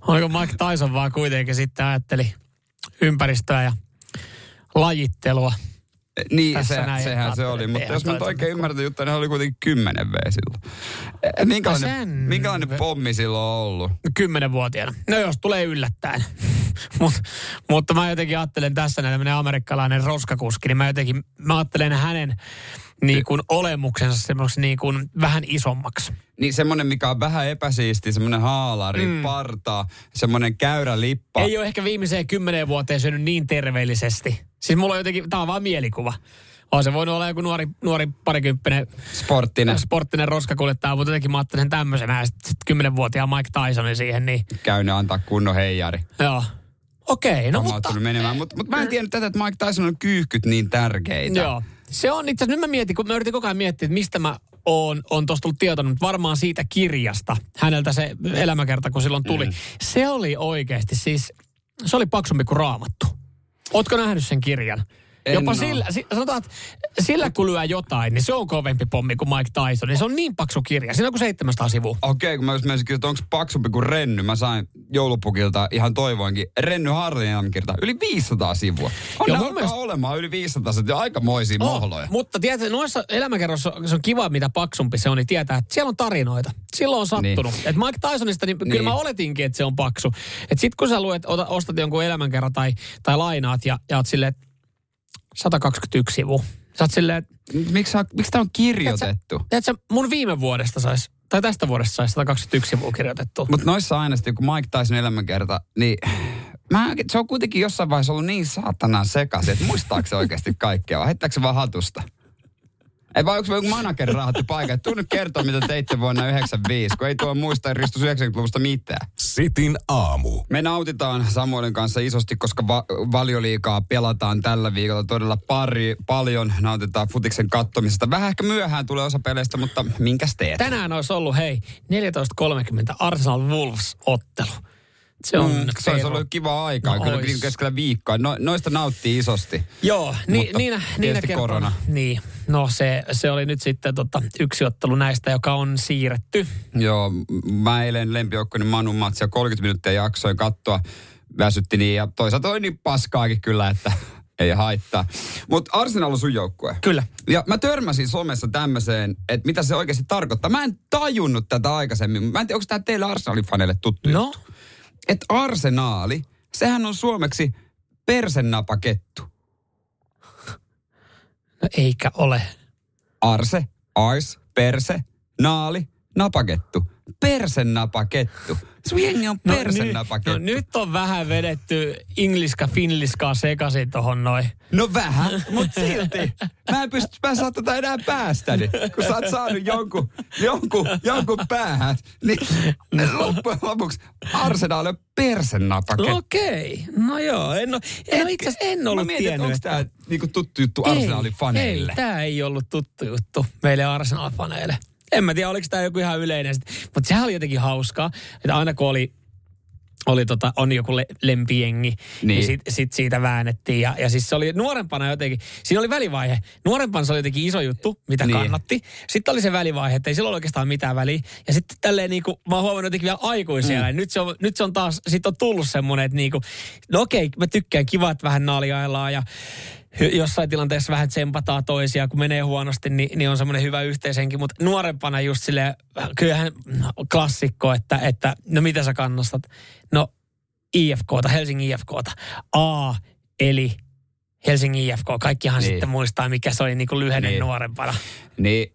Oliko Mike Tyson vaan kuitenkin sitten ajatteli ympäristöä ja lajittelua. Niin, Tässä se, näin, sehän se oli. Mutta eihän jos mä nyt oikein ymmärrän juttua, niin oli kuitenkin 10 V silloin. Eh, Minkälainen, sen- minkälainen pommi silloin on ollut? Kymmenenvuotiaana. No jos tulee yllättäen. *laughs* Mut, mutta mä jotenkin ajattelen tässä näin tämmöinen amerikkalainen roskakuski, niin mä jotenkin, mä ajattelen hänen niin kuin olemuksensa semmoiksi niin kuin vähän isommaksi. Niin semmoinen, mikä on vähän epäsiisti, semmoinen haalari, mm. parta, semmoinen käyrä lippa. Ei ole ehkä viimeiseen kymmeneen vuoteen syönyt niin terveellisesti. Siis mulla on jotenkin, tää on vaan mielikuva. On se voinut olla joku nuori, nuori parikymppinen Sporttinen. sporttinen roskakuljettaja, mutta jotenkin mä ajattelen tämmöisenä. Ja sitten sit kymmenenvuotiaan Mike Tysonin siihen, niin Käynyt antaa kunnon heijari. joo. Okei, no mutta... Menemään. Mutta mut mä en tiedä tätä, että Mike Tyson on kyyhkyt niin tärkeitä. Joo. Se on itse asiassa, nyt mä mietin, kun mä yritin koko ajan miettiä, että mistä mä oon, on tuosta tullut tietoinen, mutta varmaan siitä kirjasta, häneltä se elämäkerta, kun silloin tuli. Mm. Se oli oikeasti siis, se oli paksumpi kuin raamattu. Ootko nähnyt sen kirjan? En Jopa oo. sillä, si- sanotaan, että sillä kun lyö jotain, niin se on kovempi pommi kuin Mike Tyson. Niin se on niin paksu kirja. Siinä on kuin 700 sivua. Okei, kun mä just menisin kysyä, että onko paksumpi kuin Renny. Mä sain joulupukilta ihan toivoinkin. Renny Harlin elämäkerta. Yli 500 sivua. On Joo, mun alkaa mielestä- olemaan yli 500. Se on aikamoisia Oh, mohloja. mutta tiedätkö, noissa elämäkerroissa se on kiva, mitä paksumpi se on, niin tietää, että siellä on tarinoita. Silloin on sattunut. Niin. Et Mike Tysonista, niin, niin, kyllä mä oletinkin, että se on paksu. Et sit kun sä luet, ota, ostat jonkun elämänkerran tai, tai lainaat ja, ja oot silleen, 121 sivu. Sä oot silleen, Miksi, miksi tämä on kirjoitettu? tiedätkö, mun viime vuodesta sais, tai tästä vuodesta sais 121 sivua kirjoitettu. Mutta noissa aina sitten, kun Mike Tyson elämänkerta, niin mä, se on kuitenkin jossain vaiheessa ollut niin saatanan sekaisin, että muistaako se oikeasti kaikkea vai heittääkö se vaan hatusta? Ei vai onko se joku manageri rahattu paikka, että tuu nyt kertoa, mitä teitte vuonna 95, kun ei tuo muista Ristus 90-luvusta mitään. Sitin aamu. Me nautitaan Samuelin kanssa isosti, koska va- valioliikaa pelataan tällä viikolla todella pari, paljon. Nautitaan futiksen kattomisesta. Vähän ehkä myöhään tulee osa peleistä, mutta minkäs teet? Tänään olisi ollut, hei, 14.30 Arsenal Wolves-ottelu. Se on Mm, se olisi ollut kiva aikaa, No kyllä ois. niin keskellä viikkoa. No, noista nauttii isosti. Joo, ni, Mutta niinä, niinä korona. Niin, no se, se oli nyt sitten tota, yksi ottelu näistä, joka on siirretty. Joo, mä eilen lempijoukkoni Manu Matsia 30 minuuttia jaksoin katsoa. Väsytti niin ja toisaalta oli niin paskaakin kyllä, että *laughs* ei haittaa. Mutta Arsenal on sun joukkue. Kyllä. Ja mä törmäsin somessa tämmöiseen, että mitä se oikeasti tarkoittaa. Mä en tajunnut tätä aikaisemmin. Mä en tiedä, onko tämä teille Arsenalin faneille tuttu No, juttu. Että arsenaali, sehän on suomeksi persennapakettu. no eikä ole. Arse, ars, perse, naali, napakettu. Persennapakettu. Sun jengi on No, persennapakettu. no nyt on vähän vedetty ingliska finliskaa sekaisin tohon noin. No vähän, mutta silti. Mä en pysty, mä en saa tätä enää päästäni. Kun sä oot saanut jonkun, jonkun, jonkun päähän, niin loppujen lopuksi Arsenal on persennapakettu. No okei, no joo, en, ole, en ole itse en ollut Mä mietin, tiennyt. onko tää niinku tuttu juttu Arsenalin faneille. Ei, tämä ei ollut tuttu juttu meille Arsenal-faneille. En mä tiedä, oliko tämä joku ihan yleinen. Mutta sehän oli jotenkin hauskaa, että aina kun oli oli tota, on joku le- lempijengi, niin, Niin. sit, sit siitä väännettiin. Ja, ja siis se oli nuorempana jotenkin, siinä oli välivaihe. Nuorempana se oli jotenkin iso juttu, mitä Niin. kannatti. Sitten oli se välivaihe, että ei sillä ole oikeastaan mitään väliä. Ja sitten tälleen niinku, mä oon huomannut jotenkin vielä aikuisia. Mm. Nyt, se on, nyt se on taas, sit on tullut semmoinen, että niinku, no okei, mä tykkään kiva, että vähän naljaillaan ja jossain tilanteessa vähän tsempataan toisia, kun menee huonosti, niin, niin on semmoinen hyvä yhteishenki. Mutta nuorempana just silleen, kyllähän no, klassikko, että, että no mitä sä kannastat? No IFKta, Helsingin IFKta. A, eli Helsingin IFK. Kaikkihan Niin. sitten muistaa, mikä se oli niin kuin lyhenne Niin. nuorempana. Niin,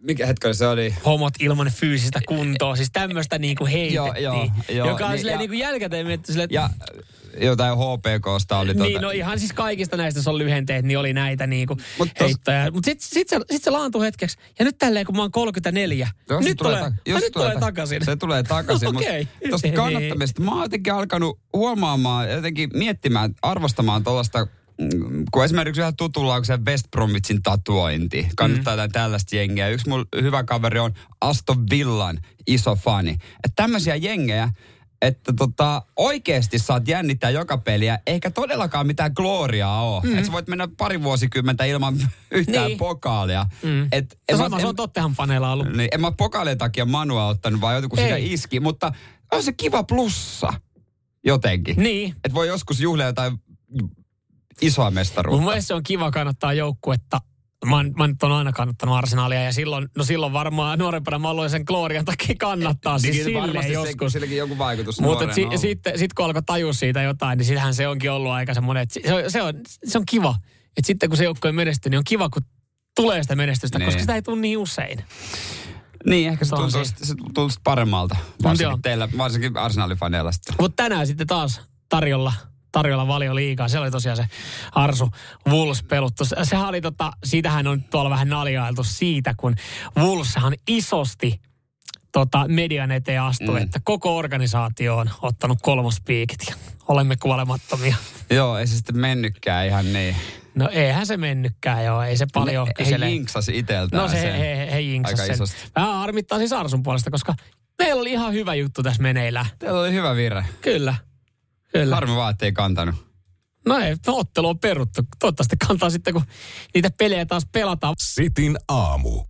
mikä hetken se oli? Homot ilman fyysistä kuntoa. Siis tämmöistä niin kuin heitettiin. Joo, joo, joo. joka on Niin, silleen ja- niin kuin jälkikäteen miettinyt silleen, Ja jotain HPKsta oli Niin, tota, no ihan siis kaikista näistä se on lyhenteet, niin oli näitä niinku Mut tos- heittoja. Mutta sitten sit se, sit se laantui hetkeksi. Ja nyt tälleen, kun mä oon 34, Jos se nyt tulee, ta- jos nyt tulee ta- takaisin. Se tulee takaisin. No. Mutta tuosta kannattamista, mä oon jotenkin alkanut huomaamaan, jotenkin miettimään, arvostamaan tuollaista, mm, kun esimerkiksi ihan tutulla on se West Bromwichin tatuointi. Kannattaa mm. tällaista jengiä. Yksi mun hyvä kaveri on Aston Villan iso fani. Että tämmöisiä jengejä, että tota, oikeasti saat jännittää joka peliä, eikä todellakaan mitään gloriaa ole. Mm. Että sä voit mennä pari vuosikymmentä ilman *laughs* yhtään Niin. pokaalia. Mm. Et, en mä- sama se on Tottenham faneilla ollut. niin, en mä pokaalien takia Manua ottanut, vaan joku sitä iski. Mutta on se kiva plussa jotenkin. Niin. Että voi joskus juhlia jotain isoa Mun mestaruutta. mielestä se on kiva kannattaa joukkuetta. Mä, oon- mä nyt on aina kannattanut Arsenalia ja silloin, no silloin varmaan nuorempana mä aloin sen Glorian takia kannattaa. Siis Niin, silleen varmasti joskus. Se, silläkin joku vaikutus Mutta si, sitten sit kun alkoi tajua siitä jotain, niin sitähän se onkin ollut aika semmoinen, että se on, se on, se on kiva. Että sitten kun se joukkue menestyy, niin on kiva, kun tulee sitä menestystä, Niin. koska sitä ei tule niin usein. Niin, ehkä se tuntuu, siihen. se tuntuu paremmalta. joo. Varsinkin teillä, varsinkin Arsenal-faneilla sitten. Mutta tänään sitten taas tarjolla tarjolla valio liikaa. Se oli tosiaan se Arsu Wolves peluttu. Se- Sehän oli tota, siitähän on tuolla vähän naljailtu siitä, kun Wolveshan isosti tota, median eteen astui, Mm. että koko organisaatio on ottanut kolmospiikit ja olemme kuolemattomia. Joo, ei se sitten mennytkään ihan niin. No eihän se mennytkään joo, ei se paljon he, kysele. he jinksasi iteltään No se sen. he, he, he jinksas aika sen. isosti. Vähän harmittaa siis Arsun puolesta, koska meillä oli ihan hyvä juttu tässä meneillään. Teillä oli hyvä virre. Kyllä. Kyllä. Harmi vaan, ettei kantanut. No ei, ottelu on peruttu. Toivottavasti kantaa sitten, kun niitä pelejä taas pelataan. Sitin aamu.